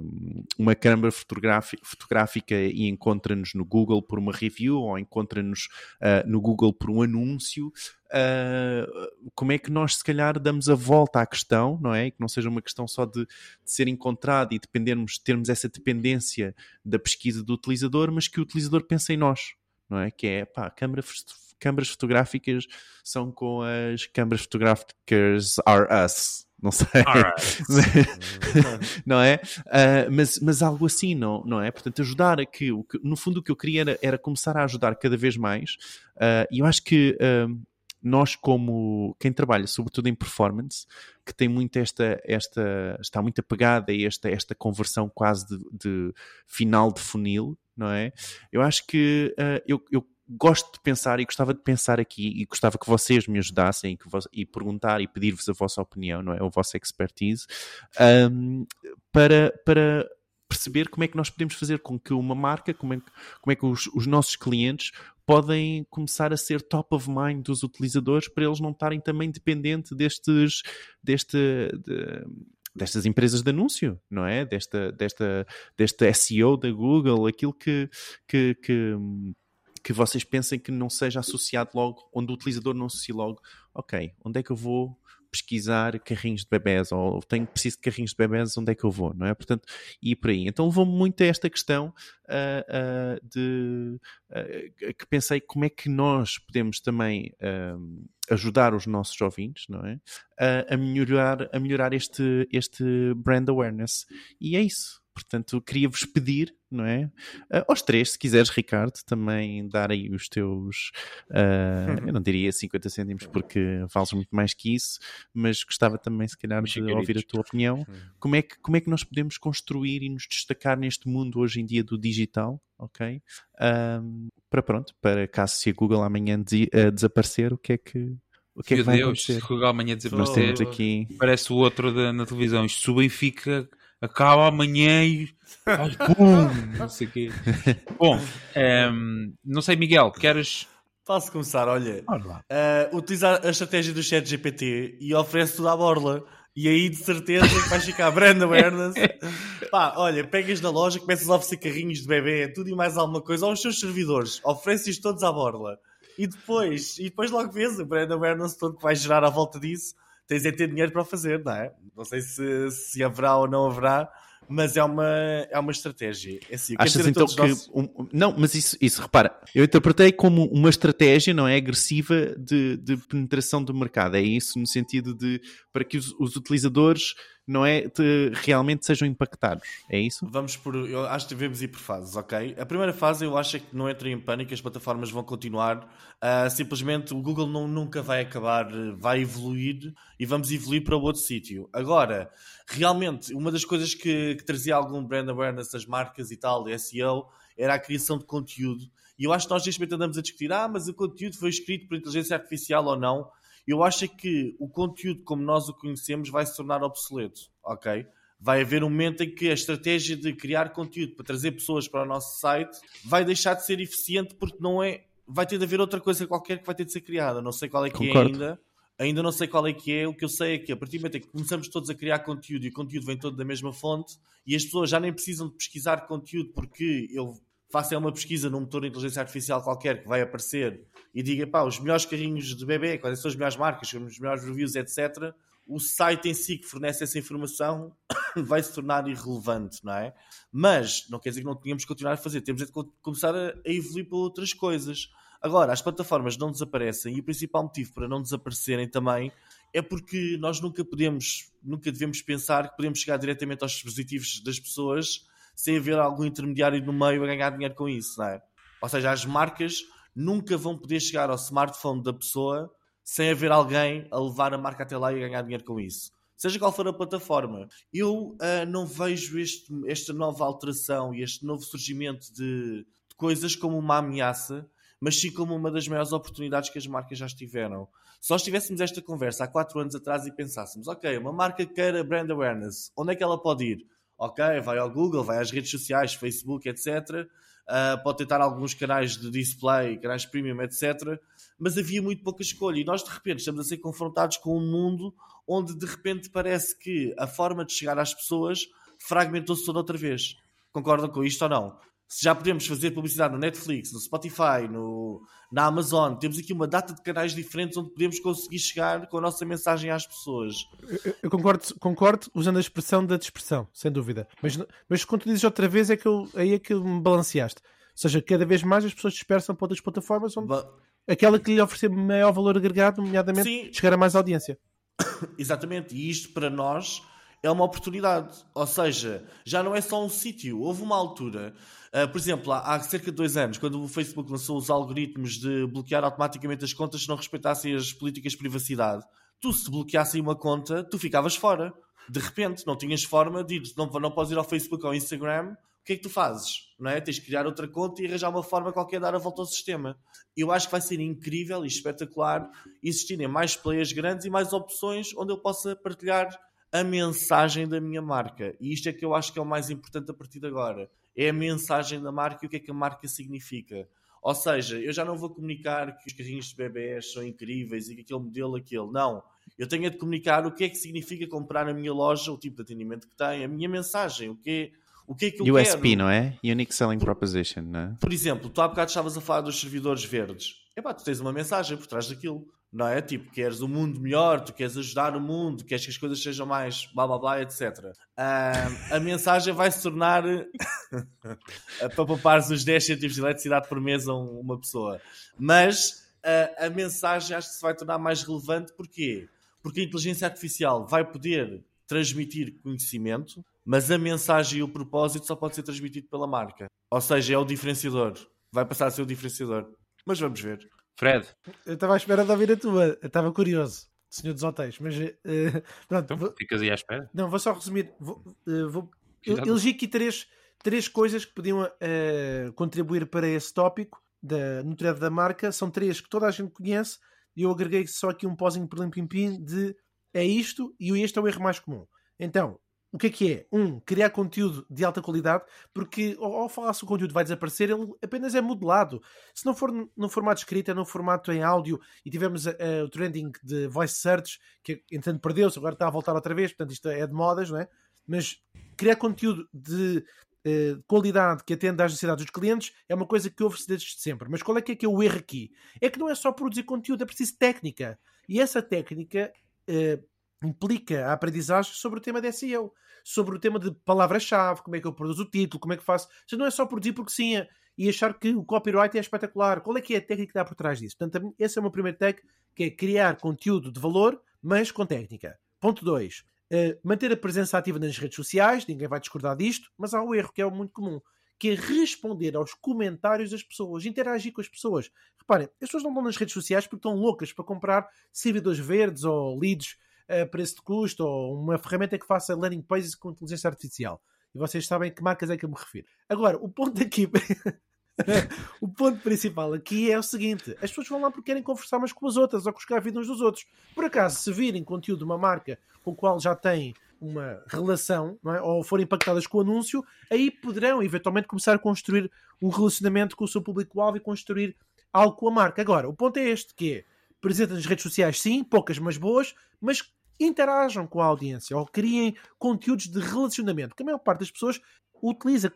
uma câmara fotográfica e encontra-nos no Google por uma review ou encontra-nos uh, no Google por um anúncio. Uh, como é que nós se calhar damos a volta à questão, não é? Que não seja uma questão só de, de ser encontrado e dependermos, termos essa dependência da pesquisa do utilizador, mas que o utilizador pense em nós, não é? Que é, pá, câmara câmaras fotográficas são com as câmaras fotográficas are us, não sei, não é? Uh, mas, mas algo assim, não, não é? Portanto, ajudar a que, no fundo, o que eu queria era, era começar a ajudar cada vez mais, uh, e eu acho que. Uh, nós como quem trabalha sobretudo em performance, que tem muito esta, esta está muito apegada a esta, esta conversão quase de, de final de funil, não é? Eu acho que uh, eu, eu gosto de pensar e gostava de pensar aqui e gostava que vocês me ajudassem e, que vos, e perguntar e pedir-vos a vossa opinião, não é? A vossa expertise, um, para, para perceber como é que nós podemos fazer com que uma marca, como é, como é que os, os nossos clientes podem começar a ser top of mind dos utilizadores para eles não estarem também dependentes destes, deste, de, destas empresas de anúncio, não é? Desta, desta, desta SEO da Google, aquilo que, que, que que vocês pensem que não seja associado logo, onde o utilizador não associe logo, ok, onde é que eu vou pesquisar carrinhos de bebés ou tenho preciso de carrinhos de bebés, onde é que eu vou, não é? Portanto, e por aí. Então levou-me muito a esta questão uh, uh, de uh, que pensei como é que nós podemos também ajudar os nossos ouvintes, não é? a melhorar, a melhorar este, este brand awareness. E é isso. Portanto, queria-vos pedir, não é? Uh, aos três, se quiseres, Ricardo, também dar aí os teus. Uh, eu não diria 50 cêntimos porque vales muito mais que isso, mas gostava também, se calhar, de ouvir a tua opinião. Como é, que, como é que nós podemos construir e nos destacar neste mundo hoje em dia do digital, ok? Um, para pronto, para caso se a Google amanhã de, uh, desaparecer, o que é que. O que é que vai Deus, acontecer? Se Google amanhã desaparecer, aqui... parece o outro da, na televisão. Isto se o Benfica acaba amanhã e. Ai, pum! Não sei o quê. Bom, um, ehm, não sei, Miguel, queres. Posso começar? Olha, uh, utilizar a estratégia do chat GPT e oferece tudo à borla. E aí de certeza que vais ficar brand awareness. Pá, olha, pegas na loja, começas a oferecer carrinhos de bebê, tudo e mais alguma coisa aos seus servidores, ofereces todos à borla. E depois, e depois logo vês o brand awareness todo que vai gerar à volta disso tens é ter dinheiro para o fazer, não é? Não sei se, se haverá ou não haverá, mas é uma, é uma estratégia. É assim, Achas então que. Nossos... Um, não, mas isso, isso, repara, eu interpretei como uma estratégia, não é? Agressiva de, de penetração do mercado. É isso no sentido de para que os, os utilizadores não é realmente sejam impactados. É isso? Vamos por. Eu acho que devemos ir por fases, ok? A primeira fase eu acho é que não entrem em pânico, as plataformas vão continuar. Uh, simplesmente o Google não, nunca vai acabar, vai evoluir e vamos evoluir para outro sítio. Agora, realmente, uma das coisas que, que trazia algum brand awareness das marcas e tal, SEO, era a criação de conteúdo. E eu acho que nós neste momento andamos a discutir, ah, mas o conteúdo foi escrito por inteligência artificial ou não. Eu acho que o conteúdo como nós o conhecemos vai se tornar obsoleto, ok? Vai haver um momento em que a estratégia de criar conteúdo para trazer pessoas para o nosso site vai deixar de ser eficiente porque não é. Vai ter de haver outra coisa qualquer que vai ter de ser criada. Não sei qual é que é Concordo. é ainda. Ainda não sei qual é que é. O que eu sei é que a partir do momento em que começamos todos a criar conteúdo e o conteúdo vem todo da mesma fonte e as pessoas já nem precisam de pesquisar conteúdo porque eu faço uma pesquisa num motor de inteligência artificial qualquer que vai aparecer e diga, pá, os melhores carrinhos de bebê, quais são as melhores marcas, os melhores reviews, etc., o site em si que fornece essa informação vai se tornar irrelevante, não é? Mas não quer dizer que não tenhamos que continuar a fazer, temos de começar a evoluir para outras coisas. Agora, as plataformas não desaparecem e o principal motivo para não desaparecerem também é porque nós nunca podemos, nunca devemos pensar que podemos chegar diretamente aos dispositivos das pessoas sem haver algum intermediário no meio a ganhar dinheiro com isso, não é? Ou seja, as marcas nunca vão poder chegar ao smartphone da pessoa sem haver alguém a levar a marca até lá e a ganhar dinheiro com isso. Seja qual for a plataforma, eu uh, não vejo este, esta nova alteração e este novo surgimento de, de coisas como uma ameaça, mas sim como uma das maiores oportunidades que as marcas já estiveram. Se nós tivéssemos esta conversa há 4 anos atrás e pensássemos, ok, uma marca queira brand awareness, onde é que ela pode ir? Ok, vai ao Google, vai às redes sociais, Facebook, etc. Uh, pode tentar alguns canais de display, canais premium, etc. Mas havia muito pouca escolha e nós de repente estamos a ser confrontados com um mundo onde de repente parece que a forma de chegar às pessoas fragmentou-se toda outra vez. Concordam com isto ou não? Se já podemos fazer publicidade no Netflix, no Spotify, no, na Amazon, temos aqui uma data de canais diferentes onde podemos conseguir chegar com a nossa mensagem às pessoas. Eu, eu concordo, concordo usando a expressão da dispersão, sem dúvida. Mas, mas quando tu dizes outra vez, é que eu, aí é que me balanceaste. Ou seja, cada vez mais as pessoas dispersam para outras plataformas onde ba aquela que lhe oferecer maior valor agregado, nomeadamente Sim. chegar a mais audiência. Exatamente, e isto para nós é uma oportunidade. Ou seja, já não é só um sítio. Houve uma altura, uh, por exemplo, há, há, cerca de dois anos, quando o Facebook lançou os algoritmos de bloquear automaticamente as contas se não respeitassem as políticas de privacidade. Tu, se bloqueassem uma conta, tu ficavas fora. De repente, não tinhas forma de ir, não, não podes ir ao Facebook ou ao Instagram. O que é que tu fazes? Não é? Tens de criar outra conta e arranjar uma forma qualquer de dar a volta ao sistema. Eu acho que vai ser incrível e espetacular existirem mais players grandes e mais opções onde eu possa partilhar a mensagem da minha marca. E isto é que eu acho que é o mais importante a partir de agora. É a mensagem da marca e o que é que a marca significa. Ou seja, eu já não vou comunicar que os carrinhos de bebés são incríveis e que aquele modelo, aquele. Não. Eu tenho de comunicar o que é que significa comprar na minha loja, o tipo de atendimento que tem, a minha mensagem, o que é, o que, é que eu USP, quero. não é? Unique Selling Proposition, não é? Por exemplo, tu há bocado estavas a falar dos servidores verdes. Epá, tu tens uma mensagem por trás daquilo não é? Tipo, queres o um mundo melhor, tu queres ajudar o mundo, queres que as coisas sejam mais blá blá blá, etc. Uh, a mensagem vai se tornar para poupares os 10 centímetros de eletricidade por mês a uma pessoa. Mas uh, a mensagem acho que se vai tornar mais relevante, porquê? Porque a inteligência artificial vai poder transmitir conhecimento, mas a mensagem e o propósito só pode ser transmitido pela marca. Ou seja, é o diferenciador. Vai passar a ser o diferenciador. Mas vamos ver. Fred. Eu estava à espera de ouvir a tua. Estava curioso, senhor dos hotéis. Mas uh, pronto. Então, vou... Ficas aí à espera? Não, vou só resumir. Vou, uh, vou... Eu elegi aqui três, três coisas que podiam uh, contribuir para esse tópico da, no thread da marca. São três que toda a gente conhece e eu agreguei só aqui um pozinho por limpim de é isto e este é o erro mais comum. Então, o que é que é? Um, criar conteúdo de alta qualidade, porque ao, falar se o conteúdo vai desaparecer, ele apenas é modelado. Se não for no formato escrito, é no formato em áudio, e tivemos o trending de voice search, que entanto perdeu-se, agora está a voltar outra vez, portanto isto é de modas, não é? Mas criar conteúdo de uh, qualidade que atende às necessidades dos clientes é uma coisa que ouve-se desde sempre. Mas qual é que é que é o erro aqui? É que não é só produzir conteúdo, é preciso técnica. E essa técnica uh, implica a aprendizagem sobre o tema de SEO sobre o tema de palavra-chave, como é que eu produzo o título, como é que faço. Já não é só produzir porque sim é, e achar que o copyright é espetacular. Qual é que é a técnica que dá por trás disso? Portanto, esse é o meu primeiro tag, que é criar conteúdo de valor, mas com técnica. Ponto 2. Uh, eh, manter a presença ativa nas redes sociais, ninguém vai discordar disto, mas há um erro que é muito comum, que é responder aos comentários das pessoas, interagir com as pessoas. Reparem, as pessoas não estão nas redes sociais porque estão loucas para comprar servidores verdes ou leads a preço de custo ou uma ferramenta que faça landing pages com inteligência artificial. E vocês sabem que marcas é que eu me refiro. Agora, o ponto aqui. o ponto principal aqui é o seguinte: as pessoas vão lá porque querem conversar umas com as outras ou buscar a vida uns dos outros. Por acaso, se virem conteúdo de uma marca com o qual já têm uma relação é? ou forem impactadas com o anúncio, aí poderão eventualmente começar a construir um relacionamento com o seu público-alvo e construir algo com a marca. Agora, o ponto é este: que é presente nas redes sociais, sim, poucas mas boas, mas interajam com a audiência ou criem conteúdos de relacionamento. Porque a maior parte das pessoas utiliza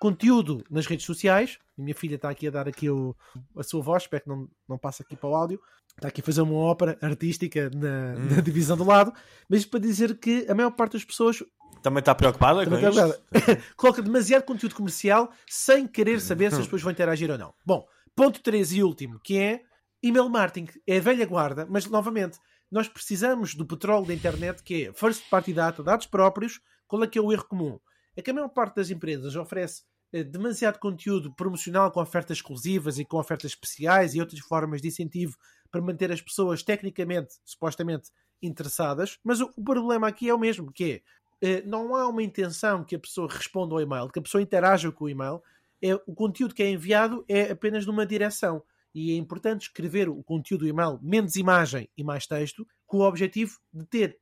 conteúdo nas redes sociais. A minha filha está aqui a dar aqui o, a sua voz, espero que não, não passe aqui para o áudio. Está aqui a fazer uma ópera artística na, hum. na divisão do lado, mas para dizer que a maior parte das pessoas também está preocupada Também com está isto? Coloca demasiado conteúdo comercial sem querer saber se as pessoas vão interagir ou não. Bom, ponto 3 e último, que é email marketing. É a velha guarda, mas novamente, nós precisamos do petróleo da internet que é first party data, dados próprios. Qual é que é o erro comum? É que a maior parte das empresas oferece eh, demasiado conteúdo promocional com ofertas exclusivas e com ofertas especiais e outras formas de incentivo para manter as pessoas tecnicamente, supostamente, interessadas. Mas o, problema aqui é o mesmo, que é, eh, não há uma intenção que a pessoa responda ao e-mail, que a pessoa interaja com o e-mail. É, o conteúdo que é enviado é apenas numa direção e é importante escrever o conteúdo do e-mail menos imagem e mais texto, com o objetivo de ter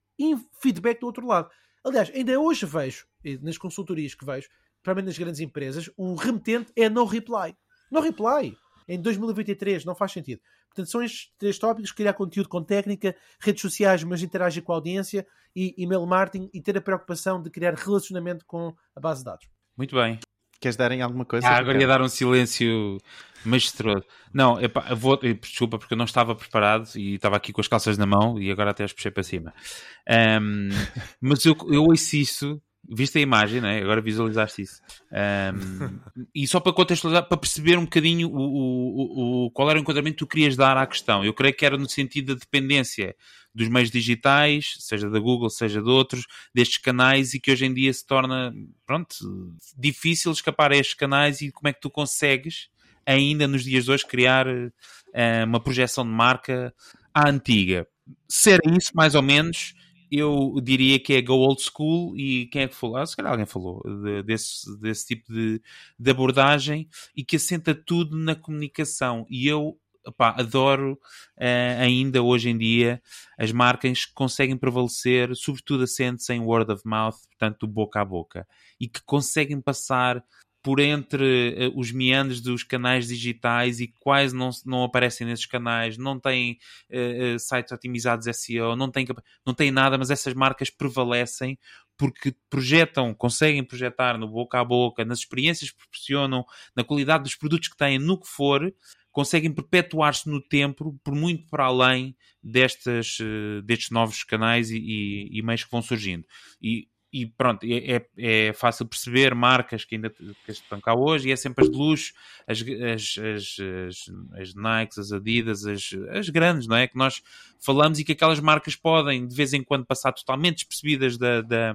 feedback do outro lado. Aliás, ainda hoje vejo, nas consultorias que vejo, principalmente nas grandes empresas, o remetente é no reply. No reply. Em 2023, não faz sentido. Portanto, são estes três tópicos: criar conteúdo com técnica, redes sociais, mas interagir com a audiência, e email marketing, e ter a preocupação de criar relacionamento com a base de dados. Muito bem. Queres darem alguma coisa? Ah, agora ia dar um silêncio majestroso. Não, eu vou, desculpa, porque eu não estava preparado e estava aqui com as calças na mão e agora até as puxei para cima. Um, mas eu, eu ouço isso Viste a imagem, né? agora visualizaste isso. Um, e só para contextualizar, para perceber um bocadinho o, o, o, qual era o enquadramento que tu querias dar à questão. Eu creio que era no sentido da dependência dos meios digitais, seja da Google, seja de outros, destes canais e que hoje em dia se torna, pronto, difícil escapar a estes canais e como é que tu consegues, ainda nos dias de hoje, criar uh, uma projeção de marca à antiga. Ser isso, mais ou menos, eu diria que é Go Old School e quem é que falou? Ah, se calhar alguém falou de, desse, desse tipo de, de, abordagem e que assenta tudo na comunicação. E eu adoro uh, ainda hoje em dia as marcas que conseguem prevalecer, sobretudo assentes em word of mouth, portanto, boca a boca, e que conseguem passar por entre uh, os meandros dos canais digitais e quais não, não aparecem nesses canais, não têm uh, sites otimizados SEO, não têm, não têm nada, mas essas marcas prevalecem porque projetam, conseguem projetar no boca a boca, nas experiências que proporcionam, na qualidade dos produtos que têm, no que for, conseguem perpetuar-se no tempo por muito para além destes, destes novos canais e, e, e meios que vão surgindo. E e pronto, é, é, é, fácil perceber marcas que ainda que estão cá hoje e é sempre as de luxo, as, as, as, as, as Nikes, as Adidas, as, as grandes, não é? Que nós falamos e que aquelas marcas podem de vez em quando passar totalmente despercebidas da, da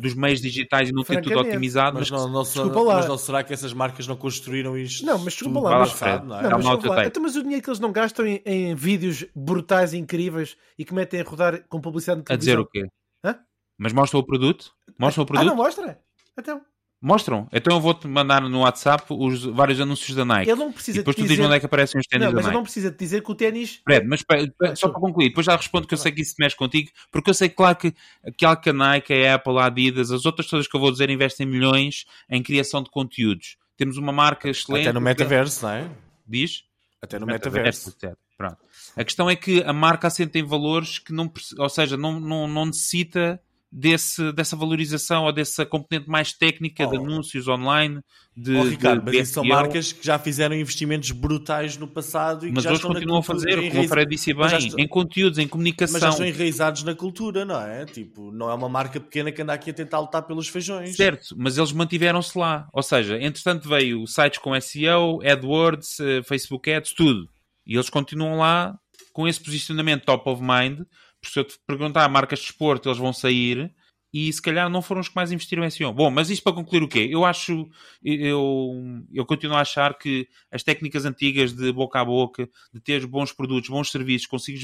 dos meios digitais e não ter tudo otimizado. Mas, mas, não, não, será, mas não será que essas marcas não construíram isto? Não, mas desculpa lá. Mas, Fred, não é? não, mas, lá. Então, mas o dinheiro que eles não gastam em, em vídeos brutais, incríveis e que metem a rodar com publicidade A dizer o quê? Hã? Mas mostra o produto? Mostra o produto? Ah, não mostra? Então. Mostram. Então eu vou-te mandar no WhatsApp os vários anúncios da Nike. Ele não precisa e depois tu dizer... onde é que aparecem os ténis não, da Nike. Mas não precisa te dizer que o ténis... Fred, mas ah, só para concluir, depois já respondo que eu sei que isso mexe contigo, porque eu sei, claro, que aquela que a Nike, a Apple, a Adidas, as outras todas que eu vou dizer investem milhões em criação de conteúdos. Temos uma marca excelente... Até no metaverso, não é? Diz? Até no metaverso. metaverso. Pronto. A questão é que a marca assenta em valores que não... Ou seja, não, não, não necessita desse, dessa valorização ou dessa componente mais técnica oh. de anúncios online. De, oh, Ricardo, de, mas são marcas que já fizeram investimentos brutais no passado e mas que já hoje continuam a fazer, como o Fred disse bem, estão... em conteúdos, em comunicação. Mas já estão enraizados na cultura, não é? Tipo, não é uma marca pequena que anda aqui a tentar lutar pelos feijões. Certo, mas eles mantiveram-se lá. Ou seja, entretanto veio sites com SEO, AdWords, eh, Facebook Ads, tudo. E eles continuam lá com esse posicionamento top of mind se eu te perguntar marcas de esporte, eles vão sair e se calhar não foram os que mais investiram em SEO. Bom, mas isto para concluir o quê? Eu acho, eu, eu continuo a achar que as técnicas antigas de boca a boca, de ter bons produtos, bons serviços, consegues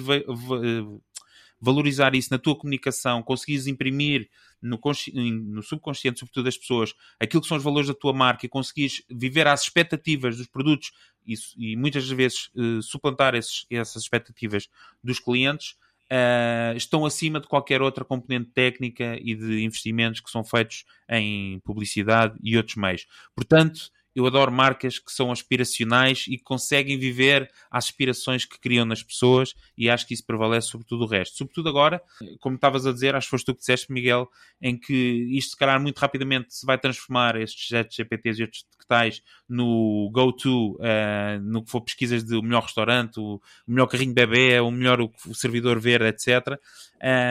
valorizar isso na tua comunicação, conseguires imprimir no, no, subconsciente, sobretudo das pessoas, aquilo que são os valores da tua marca e conseguires viver às expectativas dos produtos e, e muitas vezes uh, suplantar esses, essas expectativas dos clientes, uh, estão acima de qualquer outra componente técnica e de investimentos que são feitos em publicidade e outros meios. Portanto, eu adoro marcas que são aspiracionais e que conseguem viver as aspirações que criam nas pessoas e acho que isso prevalece sobre tudo o resto. Sobretudo agora, como estavas a dizer, acho que foste tu que disseste, Miguel, em que isto se calhar muito rapidamente se vai transformar estes jets GPTs e que tais no go-to, uh, no que for pesquisas de o melhor restaurante, o, melhor carrinho bebê, o melhor o, o servidor verde, etc.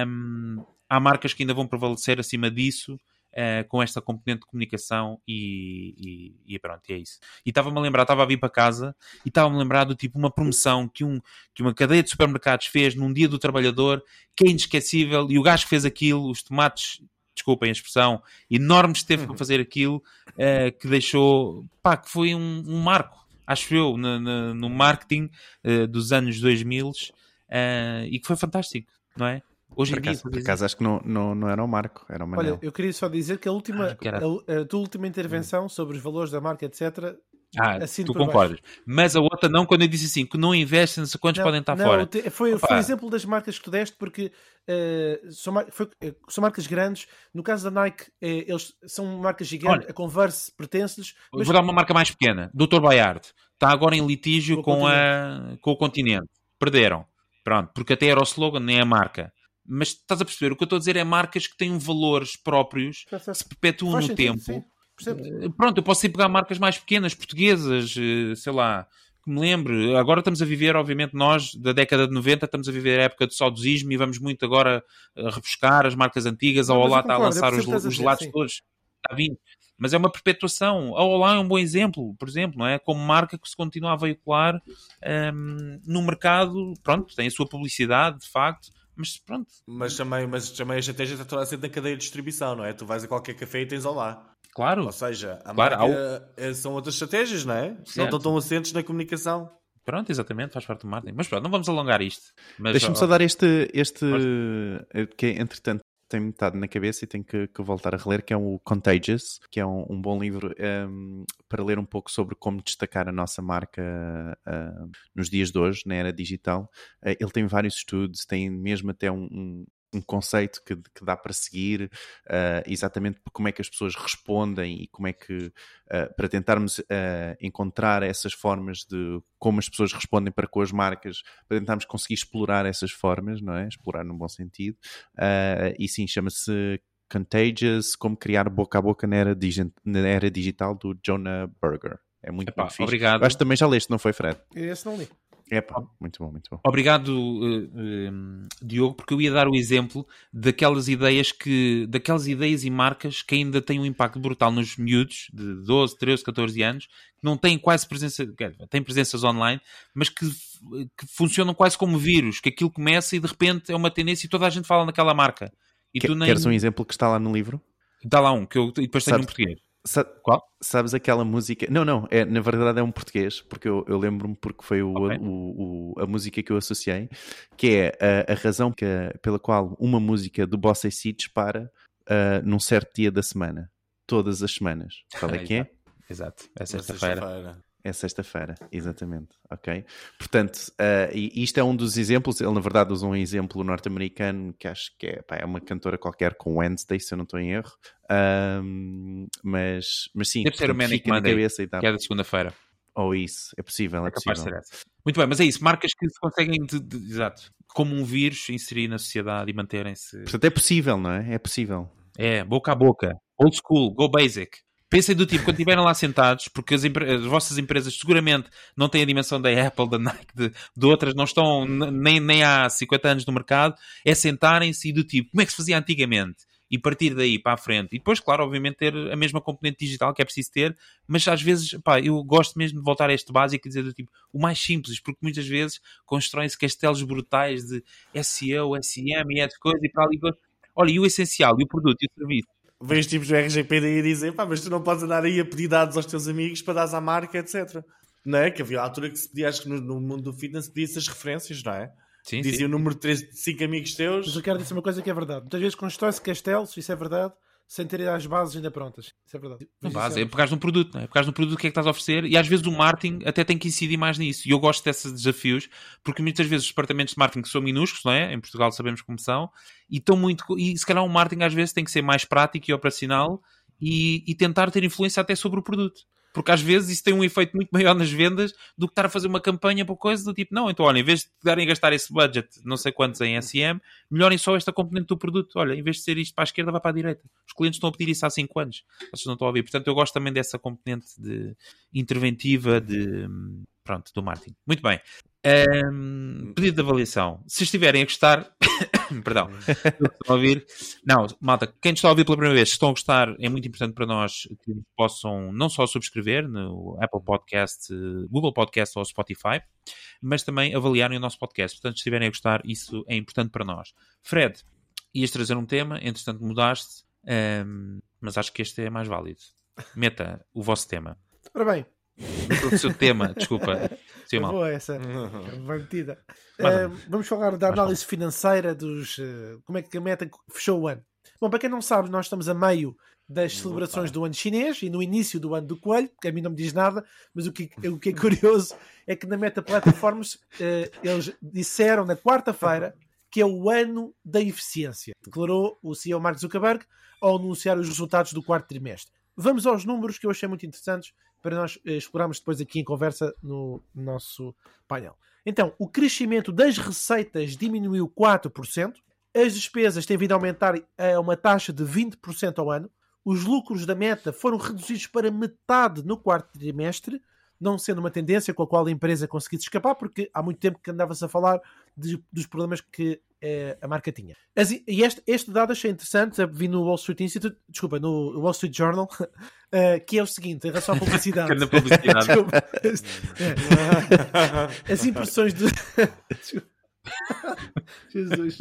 Um, há marcas que ainda vão prevalecer acima disso uh, com esta componente de comunicação e, e, e pronto, e é isso. E estava-me a lembrar, estava a vir para casa e estava-me a lembrar do tipo uma promoção que, um, que uma cadeia de supermercados fez num dia do trabalhador que é inesquecível e o gajo que fez aquilo, os tomates desculpem a expressão, enormes teve para uhum. fazer aquilo, uh, que deixou, pá, que foi um, um marco, acho eu, no, no, no marketing uh, dos anos 2000 uh, e que foi fantástico, não é? Hoje por em acaso, dia. Por acaso acho que não, não, não era o Marco, era o Manel. Olha, eu queria só dizer que a última, ah, a, a, tua última intervenção sobre os valores da marca, etc., Ah, Assino tu concordas. Mas a outra não, quando eu disse assim, que não investem, não sei quantos Não, podem estar não, fora. te- Foi, Opa. foi o exemplo das marcas que tu deste, porque eh, são, mar- foi- eh, são marcas grandes. No caso da Nike, eh, eles são marcas gigantes. Olha. a Converse pertence-lhes. mas- Vou dar uma marca mais pequena. Dr. Bayard. Está agora em litígio Com o com, a, com o continente. Perderam. Pronto, porque até era o slogan, nem a marca. Mas estás a perceber, o que eu estou a dizer é marcas que têm valores próprios, que se perpetuam Faz no sentido, tempo. sim. Eh, Pronto, eu posso ir pegar marcas mais pequenas, portuguesas, eh, sei lá, que me lembre. Agora estamos a viver, obviamente, nós, da década de 90, estamos a viver a época do saudosismo e vamos muito agora eh, rebuscar as marcas antigas. A Não, Olá está a lançar os, os lados sim. todos. Está vindo. Mas é uma perpetuação. A Olá é um bom exemplo, por exemplo, não é? Como marca que se continua a veicular ehm, no mercado, pronto, tem a sua publicidade, de facto, mas pronto, Mas também, mas também a estratégia está toda a ser na cadeia de distribuição, não é? Tu vais a qualquer café e tens ao lá. claro, Ou seja, a Claro, marca eh, são outras estratégias, não é? Não Certo. estão tão assentes na comunicação. pronto, exatamente, faz parte do marketing. Mas pronto, não vamos alongar isto. Mas, Deixa-me só dar este, este eh, que entretanto tem-me estado na cabeça e tenho que, que voltar a reler, que é o Contagious, que é um, um bom livro ehm, para ler um pouco sobre como destacar a nossa marca ah, nos dias de hoje, na era digital. Eh, ele tem vários estudos, tem mesmo até um, um- conceito que, que dá para seguir, ah, exatamente como é que as pessoas respondem e como é que, ah, para tentarmos ah, encontrar essas formas de como as pessoas respondem para com as marcas, para tentarmos conseguir explorar essas formas, não é? Explorar num bom sentido. E sim, chama-se Contagious, como criar boca a boca na era, digi- na era digital do Jonah Berger. É muito, Epá, muito obrigado. Acho que também já leste, não foi, Fred? Esse não li. É pá, muito bom, muito bom. Obrigado, eh, eh, Diogo, porque eu ia dar o exemplo daquelas ideias que, daquelas ideias e marcas que ainda têm um impacto brutal nos miúdos de 12, 13, 14 anos, que não têm quase presença, têm presenças online, mas que, que funcionam quase como vírus, que aquilo começa e de repente é uma tendência e toda a gente fala naquela marca. E Que- tu nem Queres um exemplo que está lá no livro? dá lá um, que eu e depois tenho Sabe- um português. Sa- Qual? Sabes aquela música? Não, não, é, na verdade é um português, porque eu, eu lembro-me porque foi o, Ok. o- o- a música que eu associei, que é a, a razão que, pela qual uma música do Bossa e Si dispara ah, num certo dia da semana, todas as semanas. Qual é que é? Exato, é sexta-feira. É sexta-feira, exatamente, ok? Portanto, ah, e isto é um dos exemplos, ele na verdade usa um exemplo norte-americano que acho que é, pá, é uma cantora qualquer com Wednesday, se eu não estou em erro, Ahm, mas, mas sim, Deve ser o portanto, Manic Monday, cabeça e tal. Que é da segunda-feira. Ou isso, é possível, é, É de possível. ser essa. Muito bem, mas é isso. Marcas que se conseguem, de- de- exato, como um vírus, inserir na sociedade e manterem-se. Portanto, é possível, não é? É possível. É, boca a boca. Old school, go basic. Pensem do tipo, quando estiverem lá sentados, porque as, as vossas empresas seguramente não têm a dimensão da Apple, da Nike, de, de outras, não estão nem, nem há 50 anos no mercado, é sentarem-se e do tipo, como é que se fazia antigamente? E partir daí para a frente. E depois, claro, obviamente, ter a mesma componente digital que é preciso ter, mas às vezes, pá, eu gosto mesmo de voltar a este básico e dizer do tipo, o mais simples, porque muitas vezes constroem-se castelos brutais de SEO, SM e coisas e para ali. Olha, e o essencial, e o produto, e o serviço. Vês tipos do RGPD aí dizer, pá, mas tu não podes andar aí a pedir dados aos teus amigos para dares à marca, etc. Não é? Que havia a altura que se pedia, acho que no, no mundo do fitness pedia-se as referências, não é? Sim, Dizia sim. o número de 3 de 5 amigos Mas teus. eu quero dizer uma coisa que é verdade. Muitas vezes constrói-se castelos, isso é verdade, sem ter as bases ainda prontas. Isso é verdade. Mas base, isso é pegares num produto, não é? Pegares num produto que é que estás a oferecer e às vezes o marketing até tem que incidir mais nisso. E eu gosto desses desafios porque muitas vezes os departamentos de marketing são minúsculos, não é? Em Portugal sabemos como são e estão muito. E se calhar o marketing às vezes tem que ser mais prático e operacional e, e tentar ter influência até sobre o produto. Porque às vezes isso tem um efeito muito maior nas vendas do que estar a fazer uma campanha para coisa do tipo, não, então olha, em vez de darem a gastar esse budget, não sei quantos em SM, melhorem só esta componente do produto. Olha, em vez de ser isto para a esquerda, vai para a direita. Os clientes estão a pedir isso há 5 anos. Vocês não estão a ouvir. Portanto, eu gosto também dessa componente de interventiva de, pronto, do marketing. Muito bem. Ahm, pedido de avaliação. Se estiverem a gostar, perdão, a ouvir. Não, malta, quem nos está a ouvir pela primeira vez, se estão a gostar, é muito importante para nós que possam não só subscrever no Apple Podcast, Google Podcast ou Spotify, mas também avaliarem o nosso podcast. Portanto, se estiverem a gostar, isso é importante para nós. Fred, ias trazer um tema, entretanto mudaste, ahm, mas acho que este é mais válido. Meta o vosso tema. Ora bem, O seu tema, desculpa. Sim, mal. boa essa. Bem metida. Manda. Eh, vamos falar da análise financeira dos. eh, como é que a meta fechou o ano? Bom, para quem não sabe, nós estamos a meio das celebrações do ano chinês e no início do ano do coelho, que a mim não me diz nada, mas o que, o que é curioso é que na Meta Platforms eh, eles disseram na quarta-feira que é o ano da eficiência, declarou o CEO Mark Zuckerberg ao anunciar os resultados do quarto trimestre. Vamos aos números que eu achei muito interessantes para nós eh, explorarmos depois aqui em conversa no nosso painel. Então, o crescimento das receitas diminuiu 4%, as despesas têm vindo a aumentar a uma taxa de 20% ao ano, os lucros da meta foram reduzidos para metade no quarto trimestre, não sendo uma tendência com a qual a empresa conseguisse escapar, porque há muito tempo que andava-se a falar de, dos problemas que eh, a marca tinha. As, e este, este dado achei interessante, vi no Wall Street Institute, desculpa, no Wall Street Journal, uh, que é o seguinte, em relação à publicidade. na publicidade. Desculpa. É. As impressões de. Jesus.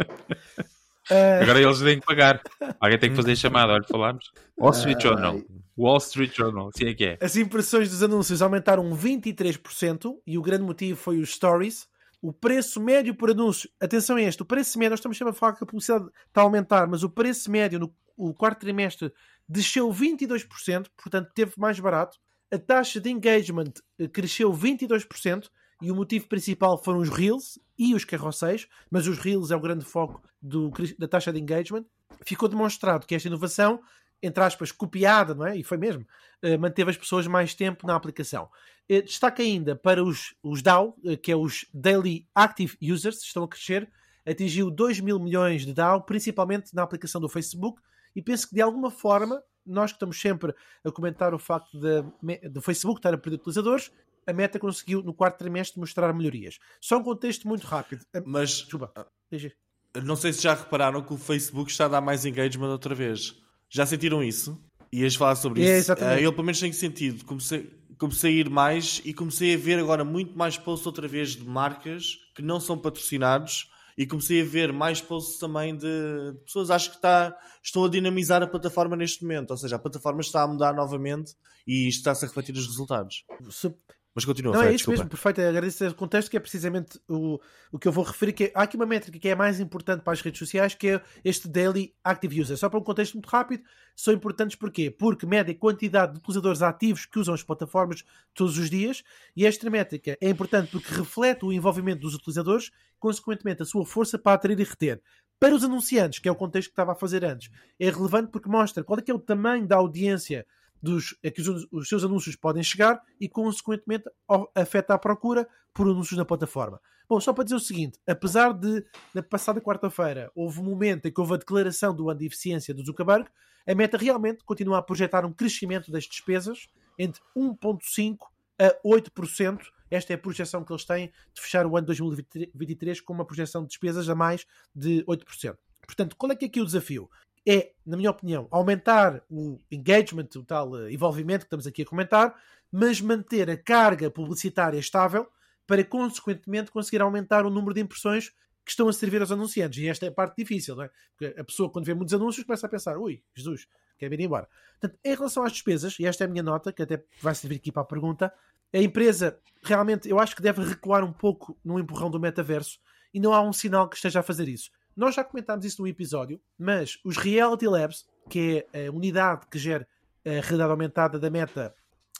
Uh, Agora eles têm que pagar. Alguém tem que fazer a chamada, olha, falarmos. Wall Street Journal. Wall Street Journal, assim é que é. As impressões dos anúncios aumentaram 23% e o grande motivo foi os stories. O preço médio por anúncio, atenção a este, o preço médio, nós estamos sempre a falar que a publicidade está a aumentar, mas o preço médio no o quarto trimestre desceu 22%, portanto teve mais barato. A taxa de engagement eh, cresceu 22% e o motivo principal foram os Reels e os carrosséis, mas os Reels é o grande foco do, da taxa de engagement. Ficou demonstrado que esta inovação entre aspas, copiada, não é? E foi mesmo, uh, manteve as pessoas mais tempo na aplicação. Uh, destaca ainda para os, os DAO, uh, que é os Daily Active Users, estão a crescer, atingiu 2 mil milhões de DAO, principalmente na aplicação do Facebook, e penso que de alguma forma, nós que estamos sempre a comentar o facto de, do Facebook estar a perder utilizadores, a meta conseguiu no quarto trimestre mostrar melhorias. Só um contexto muito rápido. Mas, Desculpa, não sei se já repararam que o Facebook está a dar mais engagement outra vez. Já sentiram isso? Ias falar sobre É, isso? exatamente. Uh, eu, pelo menos, tenho sentido. Comecei, comecei a ir mais e comecei a ver agora muito mais posts outra vez de marcas que não são patrocinados e comecei a ver mais posts também de pessoas acho que está, estão a dinamizar a plataforma neste momento. Ou seja, a plataforma está a mudar novamente e está-se a refletir os resultados. Mas continua, Não, Fred, é isso desculpa. mesmo, perfeito. Agradeço esse contexto, que é precisamente o, o que eu vou referir. Que é- há aqui uma métrica que é a mais importante para as redes sociais, que é este Daily Active User. Só para um contexto muito rápido, são importantes porquê? Porque mede a quantidade de utilizadores ativos que usam as plataformas todos os dias, e esta métrica é importante porque reflete o envolvimento dos utilizadores, consequentemente a sua força para atrair e reter. Para os anunciantes, que é o contexto que estava a fazer antes, é relevante porque mostra qual é que é o tamanho da audiência dos, a que os, os seus anúncios podem chegar e, consequentemente, afeta a procura por anúncios na plataforma. Bom, só para dizer o seguinte: apesar de, na passada quarta-feira, houve um momento em que houve a declaração do ano de eficiência do Zuckerberg, a meta realmente continua a projetar um crescimento das despesas entre 1,5% a 8%. Esta é a projeção que eles têm de fechar o ano 2023 com uma projeção de despesas a mais de 8%. Portanto, qual é que é aqui o desafio? É, na minha opinião, aumentar o engagement, o tal eh, envolvimento que estamos aqui a comentar, mas manter a carga publicitária estável para, consequentemente, conseguir aumentar o número de impressões que estão a servir aos anunciantes. E esta é a parte difícil, não é? Porque a pessoa, quando vê muitos anúncios, começa a pensar: ui, Jesus, quer vir embora. Portanto, em relação às despesas, e esta é a minha nota, que até vai servir aqui para a pergunta, a empresa realmente, eu acho que deve recuar um pouco no empurrão do metaverso e não há um sinal que esteja a fazer isso. Nós já comentámos isso no episódio, mas os Reality Labs, que é a unidade que gera a realidade aumentada da meta,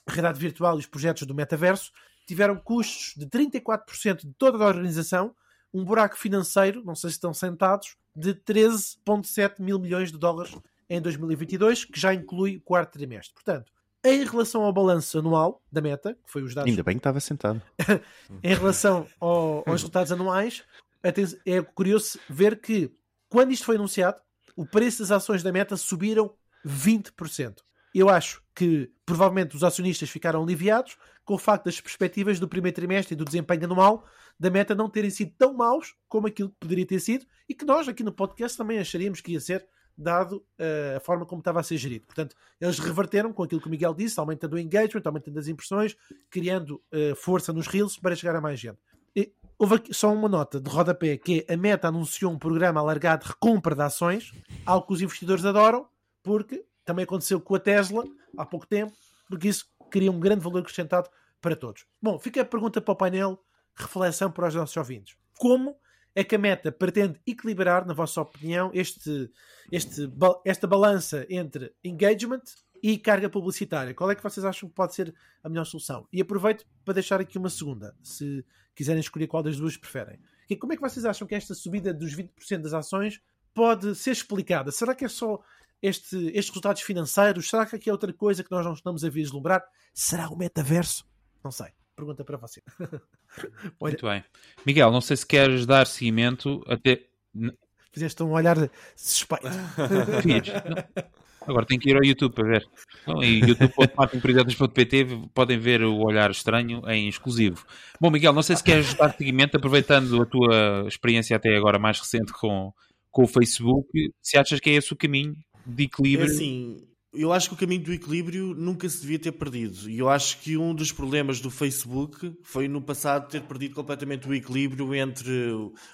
a realidade virtual e os projetos do metaverso, tiveram custos de 34% de toda a organização, um buraco financeiro, não sei se estão sentados, de 13,7 mil milhões de dólares em 2022, que já inclui o quarto trimestre. Portanto, em relação ao balanço anual da meta, que foi os dados Ainda bem que estava sentado. em relação ao- aos resultados anuais, é curioso ver que, quando isto foi anunciado, o preço das ações da Meta subiram 20%. Eu acho que, provavelmente, os acionistas ficaram aliviados com o facto das perspectivas do primeiro trimestre e do desempenho anual da Meta não terem sido tão maus como aquilo que poderia ter sido e que nós, aqui no podcast, também acharíamos que ia ser dado eh, a forma como estava a ser gerido. Portanto, eles reverteram com aquilo que o Miguel disse, aumentando o engagement, aumentando as impressões, criando eh, força nos reels para chegar a mais gente. Houve só uma nota de rodapé que é a Meta anunciou um programa alargado de recompra de ações, algo que os investidores adoram, porque também aconteceu com a Tesla há pouco tempo, porque isso cria um grande valor acrescentado para todos. Bom, fica a pergunta para o painel, reflexão para os nossos ouvintes. Como é que a Meta pretende equilibrar, na vossa opinião, este, este, esta balança entre engagement e carga publicitária? Qual é que vocês acham que pode ser a melhor solução? E aproveito para deixar aqui uma segunda, se quiserem escolher qual das duas preferem. E como é que vocês acham que esta subida dos 20% das ações pode ser explicada? Será que é só este, estes resultados financeiros? Será que aqui é outra coisa que nós não estamos a vislumbrar? Será o metaverso? Não sei. Pergunta para você. Muito bem. Miguel, não sei se queres dar seguimento até. Fizeste um olhar suspeito. Agora tem que ir ao YouTube para ver. Então, e youtube.marketingprioridadas.pt podem ver o olhar estranho em exclusivo. Bom, Miguel, não sei se queres dar seguimento, aproveitando a tua experiência até agora mais recente com, com o Facebook, se achas que é esse o caminho de equilíbrio? É assim, eu acho que o caminho do equilíbrio nunca se devia ter perdido. E eu acho que um dos problemas do Facebook foi no passado ter perdido completamente o equilíbrio entre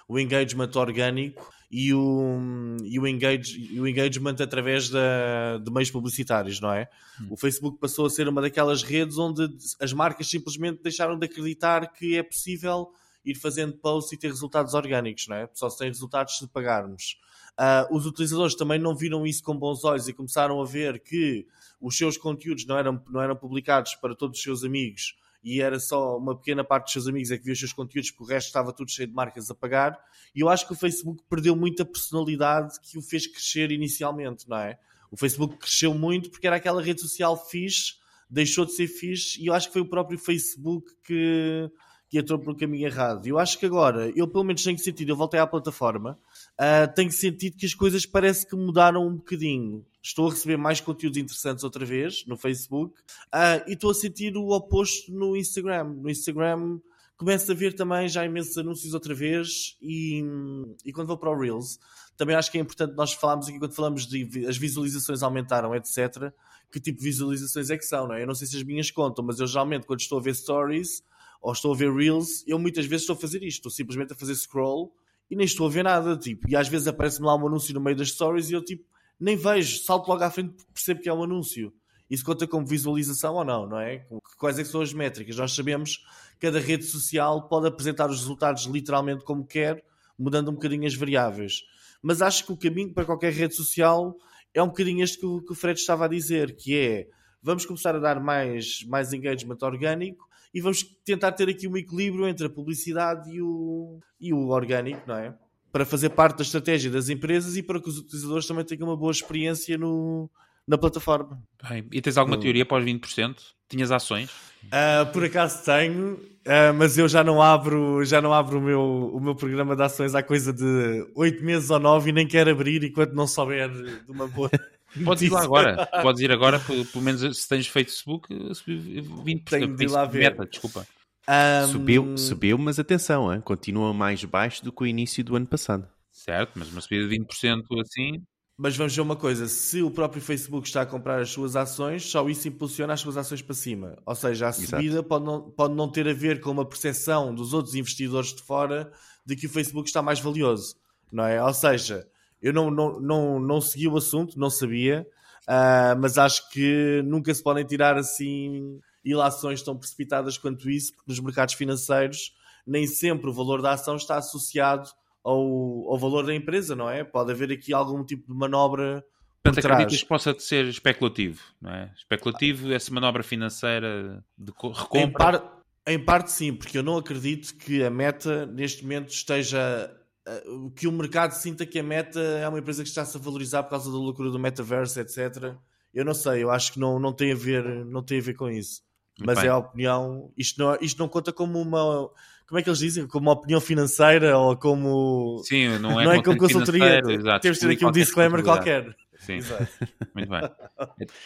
o engagement orgânico e o, e o, engage, o engagement através da, de meios publicitários, não é? Hum. O Facebook passou a ser uma daquelas redes onde as marcas simplesmente deixaram de acreditar que é possível ir fazendo posts e ter resultados orgânicos, não é? Só se tem resultados se pagarmos. Uh, os utilizadores também não viram isso com bons olhos e começaram a ver que os seus conteúdos não eram, não eram publicados para todos os seus amigos e era só uma pequena parte dos seus amigos é que via os seus conteúdos, porque o resto estava tudo cheio de marcas a pagar. E eu acho que o Facebook perdeu muita personalidade que o fez crescer inicialmente, não é? O Facebook cresceu muito porque era aquela rede social fixe, deixou de ser fixe, e eu acho que foi o próprio Facebook que, que entrou pelo caminho errado. Eu acho que agora, eu pelo menos tenho sentido, eu voltei à plataforma, uh, tenho sentido que as coisas parece que mudaram um bocadinho. Estou a receber mais conteúdos interessantes outra vez no Facebook uh, e estou a sentir o oposto no Instagram. No Instagram começo a ver também já imensos anúncios outra vez e, e quando vou para o Reels também acho que é importante nós falarmos aqui quando falamos de as visualizações aumentaram, etc. Que tipo de visualizações é que são, não é? Eu não sei se as minhas contam, mas eu geralmente quando estou a ver stories ou estou a ver reels, eu muitas vezes estou a fazer isto, estou simplesmente a fazer scroll e nem estou a ver nada, tipo, e às vezes aparece-me lá um anúncio no meio das stories e eu tipo, nem vejo, salto logo à frente porque percebo que é um anúncio. Isso conta como visualização ou não, não é? Quais é são as métricas? Nós sabemos que cada rede social pode apresentar os resultados literalmente como quer, mudando um bocadinho as variáveis. Mas acho que o caminho para qualquer rede social é um bocadinho este que o, que o Fred estava a dizer, que é vamos começar a dar mais, mais engagement orgânico e vamos tentar ter aqui um equilíbrio entre a publicidade e o, e o orgânico, não é? Para fazer parte da estratégia das empresas e para que os utilizadores também tenham uma boa experiência no, na plataforma. Bem, e tens alguma teoria para os 20%? Tinhas ações? Uh, por acaso tenho, uh, mas eu já não abro, já não abro o, meu, o meu programa de ações há coisa de 8 meses ou 9 e nem quero abrir enquanto não souber de uma boa. Podes ir lá agora. Podes ir agora, pelo menos se tens Facebook, subiu 20%. Tenho de ir lá ver. Meta, desculpa. Um... Subiu, subiu, mas atenção, hein? continua mais baixo do que o início do ano passado. Certo, mas uma subida de 20% assim. Mas vamos ver uma coisa: se o próprio Facebook está a comprar as suas ações, só isso impulsiona as suas ações para cima. Ou seja, a subida pode não, pode não ter a ver com uma percepção dos outros investidores de fora de que o Facebook está mais valioso, não é? Ou seja, eu não, não, não, não segui o assunto, não sabia, uh, mas acho que nunca se podem tirar assim ilações tão precipitadas quanto isso, porque nos mercados financeiros nem sempre o valor da ação está associado ao, ao valor da empresa, não é? Pode haver aqui algum tipo de manobra Portanto, acreditas que possa ser especulativo, não é? Especulativo, essa manobra financeira de recompra? Em, par, em parte sim, porque eu não acredito que a meta neste momento esteja que o mercado sinta que a Meta é uma empresa que está-se a valorizar por causa da loucura do metaverso, etc. Eu não sei, eu acho que não, não, tem, a ver, não tem a ver com isso. Mas Bem. é a opinião. Isto não, isto não conta como uma. Como é que eles dizem? Como uma opinião financeira ou como. Sim, não é, não é como consultoria. Temos de ter aqui um disclaimer qualquer. Sim, Exato. muito bem.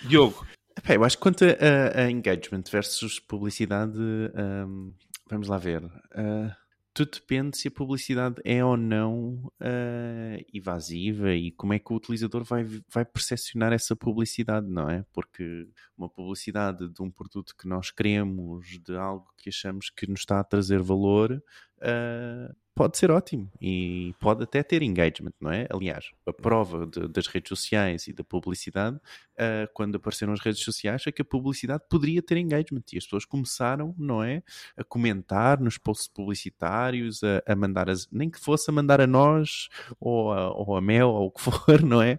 Diogo. eu acho que quanto a, a engagement versus publicidade, um, vamos lá ver. Uh, tudo depende se a publicidade é ou não uh, evasiva e como é que o utilizador vai, vai percepcionar essa publicidade, não é? Porque uma publicidade de um produto que nós queremos, de algo que achamos que nos está a trazer valor, uh, pode ser ótimo e pode até ter engagement, não é? Aliás, a prova de, das redes sociais e da publicidade, uh, quando apareceram as redes sociais, é que a publicidade poderia ter engagement e as pessoas começaram, não é? A comentar nos posts publicitários, a, a mandar, as, nem que fosse a mandar a nós ou a, ou a Mel ou o que for, não é?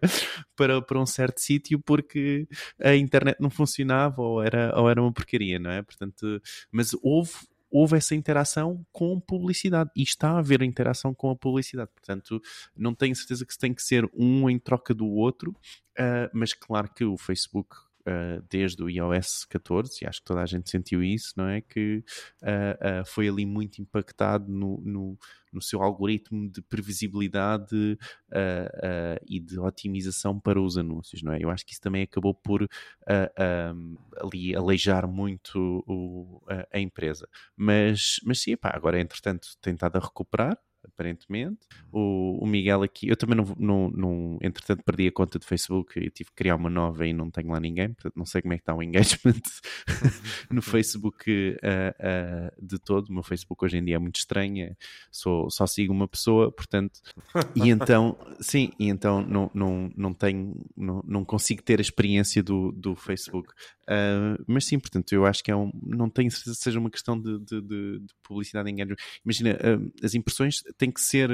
Para, para um certo sítio porque a internet não funcionava ou era, ou era uma porcaria, não é? Portanto, mas houve houve essa interação com publicidade e está a haver interação com a publicidade. Portanto, não tenho certeza que se tem que ser um em troca do outro, uh, mas claro que o Facebook Uh, desde o iOS 14, e acho que toda a gente sentiu isso, não é? Que uh, uh, foi ali muito impactado no, no, no seu algoritmo de previsibilidade e de otimização para os anúncios, não é? Eu acho que isso também acabou por um, ali aleijar muito o, a, a, empresa. Mas, mas sim, pá, agora entretanto tem estado a recuperar, aparentemente. O, o Miguel aqui, eu também não, não, não, entretanto, perdi a conta de Facebook e tive que criar uma nova e não tenho lá ninguém, portanto, não sei como é que está o engagement no Facebook uh, uh, de todo. O meu Facebook hoje em dia é muito estranho, é, sou, só sigo uma pessoa, portanto, e então, sim, e então não, não, não tenho, não, não consigo ter a experiência do, do Facebook. Uh, mas sim, portanto, eu acho que é um, não tenho certeza que seja uma questão de, de, de, de publicidade em engagement. Imagina, as impressões tem que ser.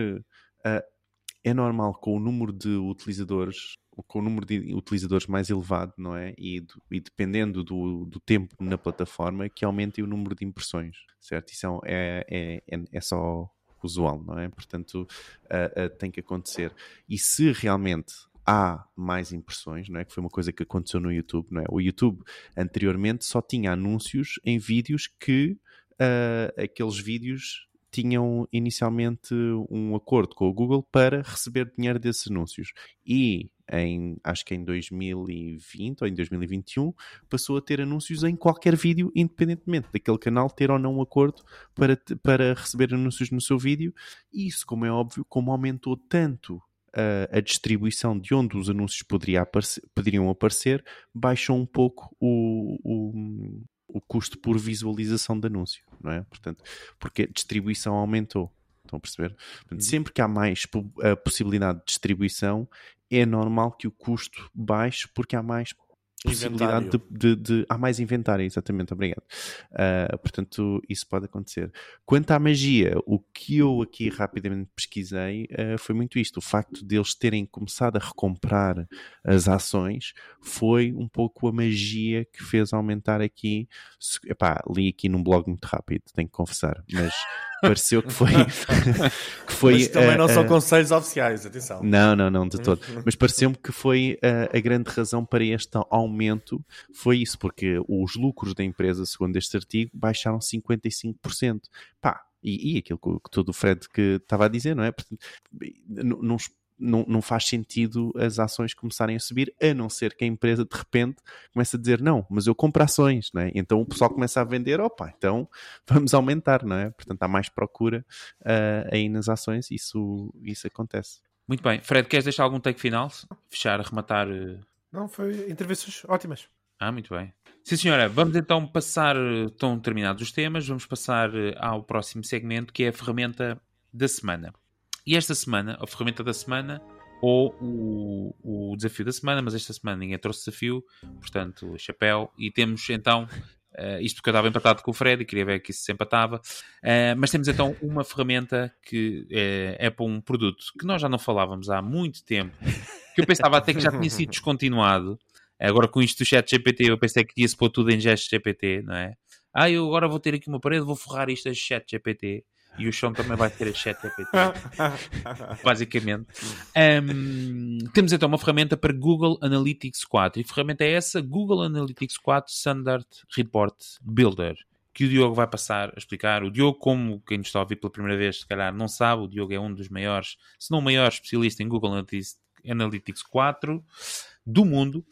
Uh, é normal com o número de utilizadores, com o número de utilizadores mais elevado, não é? E, do, e dependendo do, do, tempo na plataforma, que aumente o número de impressões, certo? Isso é, é, é, é só usual, não é? Portanto, uh, uh, tem que acontecer. E se realmente há mais impressões, não é? Que foi uma coisa que aconteceu no YouTube, não é? O YouTube anteriormente só tinha anúncios em vídeos que uh, aqueles vídeos tinham inicialmente um acordo com o Google para receber dinheiro desses anúncios. E em, acho que em 2020 ou em 2021 passou a ter anúncios em qualquer vídeo, independentemente daquele canal ter ou não um acordo para, para receber anúncios no seu vídeo. E isso, como é óbvio, como aumentou tanto a, a distribuição de onde os anúncios aparecer, poderiam aparecer, baixou um pouco o, o, o custo por visualização de anúncio, não é? Portanto, porque a distribuição aumentou. Estão a perceber? Portanto, uhum. sempre que há mais a possibilidade de distribuição, é normal que o custo baixe porque há mais possibilidade de, de, de, Há mais inventário, exatamente, obrigado. Uh, portanto, isso pode acontecer. Quanto à magia, o que eu aqui rapidamente pesquisei uh, foi muito isto. O facto deles terem começado a recomprar as ações foi um pouco a magia que fez aumentar aqui. Epá, li aqui num blog muito rápido, tenho que confessar, mas pareceu que foi. que foi Mas também uh, não são uh, conselhos oficiais, atenção. Não, não, não, de todo. Mas pareceu-me que foi uh, a grande razão para este aumento foi isso, porque os lucros da empresa, segundo este artigo, baixaram 55%. Pá, e, e aquilo que, que todo o Fred que estava a dizer, não é? Portanto, não, não não, não faz sentido as ações começarem a subir, a não ser que a empresa de repente comece a dizer não, mas eu compro ações, não é? Então o pessoal começa a vender, opa, então vamos aumentar, não é? Portanto há mais procura uh, aí nas ações, isso, isso acontece. Muito bem. Fred, queres deixar algum take final? Fechar, arrematar? Uh... Não, foi intervenções ótimas. Ah, muito bem. Sim, senhora. Vamos então passar, estão terminados os temas, vamos passar ao próximo segmento, que é a ferramenta da semana. E esta semana, a ferramenta da semana ou o, o desafio da semana, mas esta semana ninguém trouxe desafio, portanto, chapéu. E temos então, uh, isto porque eu estava empatado com o Fred e queria ver que isso se empatava, uh, mas temos então uma ferramenta que é, é para um produto que nós já não falávamos há muito tempo, que eu pensava até que já tinha sido descontinuado. Agora com isto do chat GPT, eu pensei que ia-se pôr tudo em gesto GPT, não é? Ah, eu agora vou ter aqui uma parede, vou forrar isto a chat GPT e o chão também vai ter a chat GPT. basicamente. Um, temos então uma ferramenta para Google Analytics 4. E a ferramenta é essa, Google Analytics 4 Standard Report Builder. Que o Diogo vai passar a explicar. O Diogo, como quem nos está a ouvir pela primeira vez, se calhar não sabe, o Diogo é um dos maiores, se não o maior especialista em Google Analytics 4 do mundo.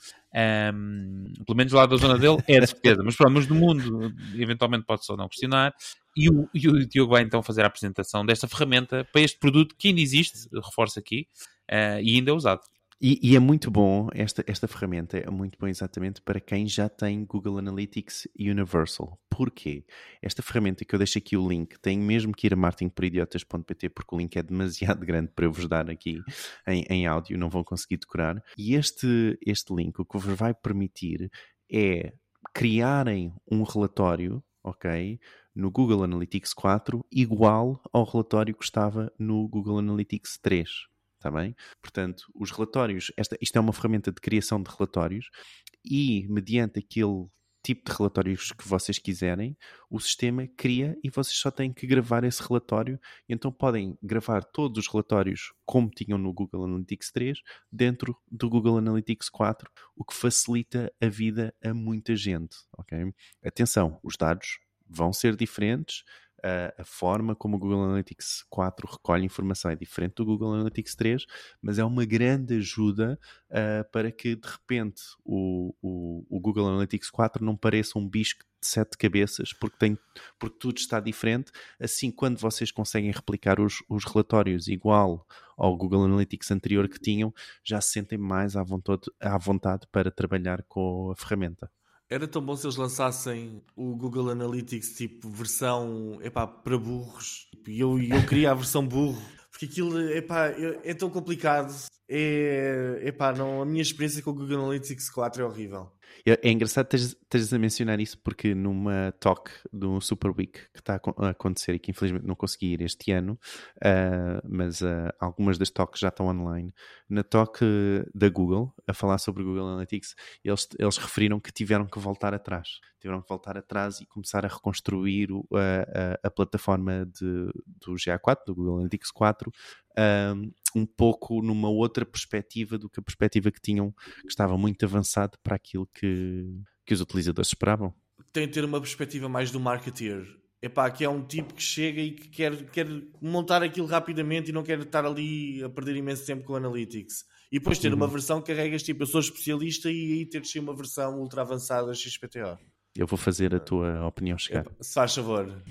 Um, pelo menos lá da zona dele é de certeza, mas pronto, mas do mundo eventualmente pode só não questionar. E o, e o Diogo vai então fazer a apresentação desta ferramenta para este produto que ainda existe, reforço aqui, uh, e ainda é usado. E, e, é muito bom, esta, esta ferramenta é muito bom exatamente para quem já tem Google Analytics Universal. Porquê? Esta ferramenta que eu deixo aqui o link, tem mesmo que ir a martinporidiotas.pt porque o link é demasiado grande para eu vos dar aqui em, em áudio, não vão conseguir decorar. E este, este link o que vos vai permitir é criarem um relatório, ok? No Google Analytics 4 igual ao relatório que estava no Google Analytics 3 está bem? Portanto, os relatórios, esta, isto é uma ferramenta de criação de relatórios e, mediante aquele tipo de relatórios que vocês quiserem, o sistema cria e vocês só têm que gravar esse relatório. Então podem gravar todos os relatórios como tinham no Google Analytics 3 dentro do Google Analytics 4, o que facilita a vida a muita gente. ok? Atenção, os dados vão ser diferentes a, a, forma como o Google Analytics 4 recolhe informação é diferente do Google Analytics 3, mas é uma grande ajuda uh, para que de repente o, o, o, Google Analytics 4 não pareça um bicho de sete cabeças, porque, tem, porque tudo está diferente. Assim, quando vocês conseguem replicar os, os relatórios igual ao Google Analytics anterior que tinham, já se sentem mais à vontade, à vontade para trabalhar com a ferramenta. Era tão bom se eles lançassem o Google Analytics tipo versão epá, para burros. E eu, eu queria a versão burro. Porque aquilo epá, é tão complicado. É, epá, não, a minha experiência com o Google Analytics 4 é horrível. É, engraçado teres a mencionar isso porque numa talk do Super Week que está a acontecer e que infelizmente não consegui ir este ano, uh, mas uh, algumas das talks já estão online. Na talk da Google, a falar sobre Google Analytics, eles, eles referiram que tiveram que voltar atrás. Tiveram que voltar atrás e começar a reconstruir o, a, a, a, plataforma de, do GA4, do Google Analytics 4, um, um pouco numa outra perspectiva do que a perspectiva que tinham, que estava muito avançado para aquilo que, que os utilizadores esperavam. Tem de ter uma perspectiva mais do marketeer. Epá, que é um tipo que chega e que quer, quer montar aquilo rapidamente e não quer estar ali a perder imenso tempo com Analytics. E depois ter uhum. uma versão que carregas tipo, eu sou especialista e aí ter de uma versão ultra avançada XPTO. Eu vou fazer a tua opinião chegar. Se faz favor.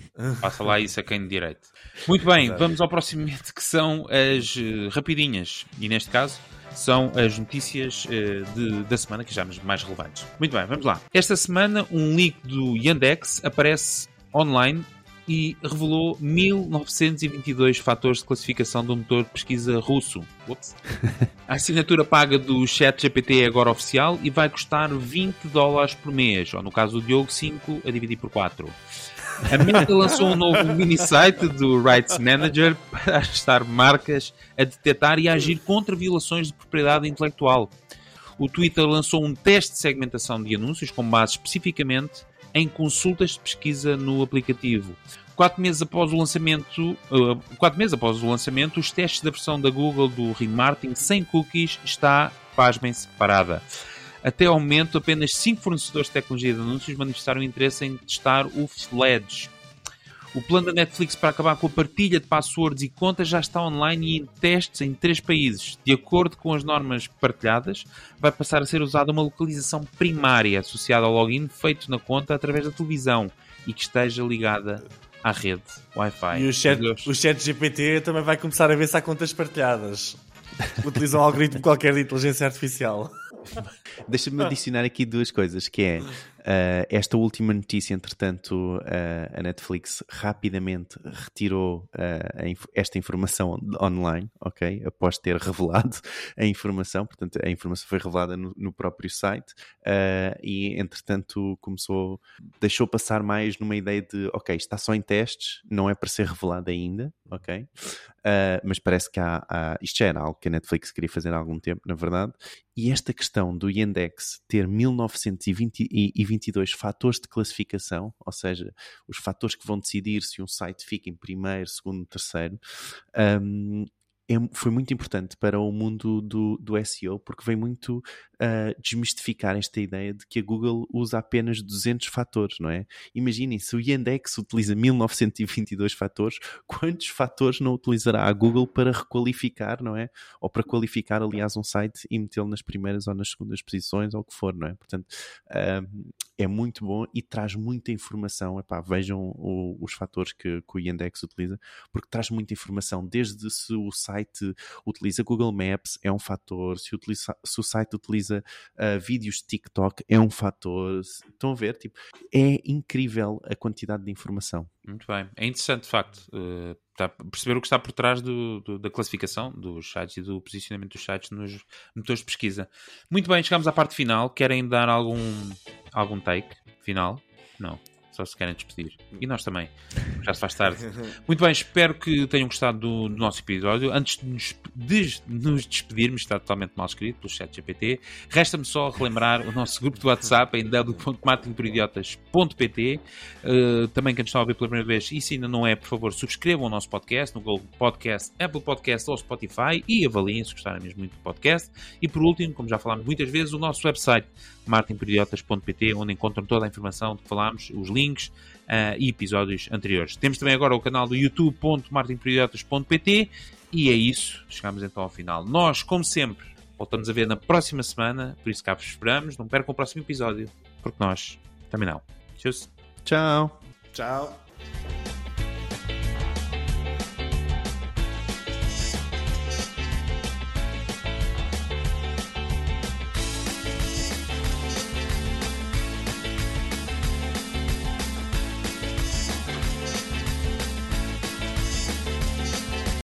Passa lá isso a quem de direito. Muito bem, Exato. vamos ao próximo momento que são as uh, rapidinhas. E neste caso são as notícias uh, de, da semana que já mais relevantes. Muito bem, vamos lá. Esta semana um link do Yandex aparece online e revelou 1922 fatores de classificação do motor de pesquisa russo. Ups. A assinatura paga do ChatGPT é agora oficial e vai custar 20 dólares por mês, ou no caso do Diogo, 5 a dividir por 4. A Meta lançou um novo mini-site do Rights Manager para ajustar marcas a detectar e a agir contra violações de propriedade intelectual. O Twitter lançou um teste de segmentação de anúncios com base especificamente em consultas de pesquisa no aplicativo. Quatro meses após o lançamento, uh, quatro meses após o lançamento, os testes da versão da Google do remarketing sem cookies está, pasmem-se, parada. Até ao momento, apenas 5 fornecedores de tecnologia de anúncios manifestaram interesse em testar o Fledge, o plano da Netflix para acabar com a partilha de passwords e contas já está online e em testes em três países. De acordo com as normas partilhadas, vai passar a ser usada uma localização primária associada ao login feito na conta através da televisão e que esteja ligada à rede Wi-Fi. E o chat, o chat GPT também vai começar a ver se há contas partilhadas. Utilizam um algoritmo qualquer de inteligência artificial. Deixa-me adicionar aqui duas coisas, que é Uh, esta última notícia, entretanto, uh, a Netflix rapidamente retirou uh, inf esta informação online, ok? Após ter revelado a informação, portanto, a informação foi revelada no, no próprio site e, entretanto, começou, deixou passar mais numa ideia de, ok, está só em testes, não é para ser revelado ainda, ok? mas parece que há, há, isto já era algo que a Netflix queria fazer há algum tempo, na verdade, e esta questão do Yandex ter 1920 22 fatores de classificação, ou seja, os fatores que vão decidir se um site fica em primeiro, segundo, terceiro, um, é, foi muito importante para o mundo do, do SEO porque vem muito uh, desmistificar esta ideia de que a Google usa apenas 200 fatores, não é? Imaginem, se o Yandex utiliza 1922 fatores, quantos fatores não utilizará a Google para requalificar, não é? Ou para qualificar, aliás, um site e metê-lo nas primeiras ou nas segundas posições ou o que for, não é? Portanto, uh, é muito bom e traz muita informação. Epá, vejam o, os fatores que, que o Yandex utiliza, porque traz muita informação, desde se o site utiliza Google Maps, é um fator, se, utiliza, se o site utiliza uh, vídeos de TikTok, é um fator. Estão a ver? Tipo, é incrível a quantidade de informação. Muito bem. É interessante, de facto, uh, tá, perceber o que está por trás do, do, da classificação dos sites e do posicionamento dos sites nos motores de pesquisa. Muito bem, chegamos à parte final. Querem dar algum, algum take final? Não só se querem despedir. E nós também, já se faz tarde. Muito bem, espero que tenham gostado do, do nosso episódio. Antes de nos, de nos, despedirmos, está totalmente mal escrito pelo chat GPT, resta-me só relembrar o nosso grupo de WhatsApp em w.marketingporidiotas.pt uh, Também quem está a ouvir pela primeira vez, e se ainda não é, por favor, subscrevam o nosso podcast no Google Podcast, Apple Podcast ou Spotify e avaliem se gostarem mesmo muito do podcast. E por último, como já falámos muitas vezes, o nosso website martinperidiotas.pt, onde encontram toda a informação de que falámos, os links uh, e episódios anteriores. Temos também agora o canal do youtube.martinperidiotas.pt e é isso. Chegamos então ao final. Nós, como sempre, voltamos a ver na próxima semana, por isso cá vos esperamos. Não percam o próximo episódio, porque nós também não. Tchau. Tchau. Tchau.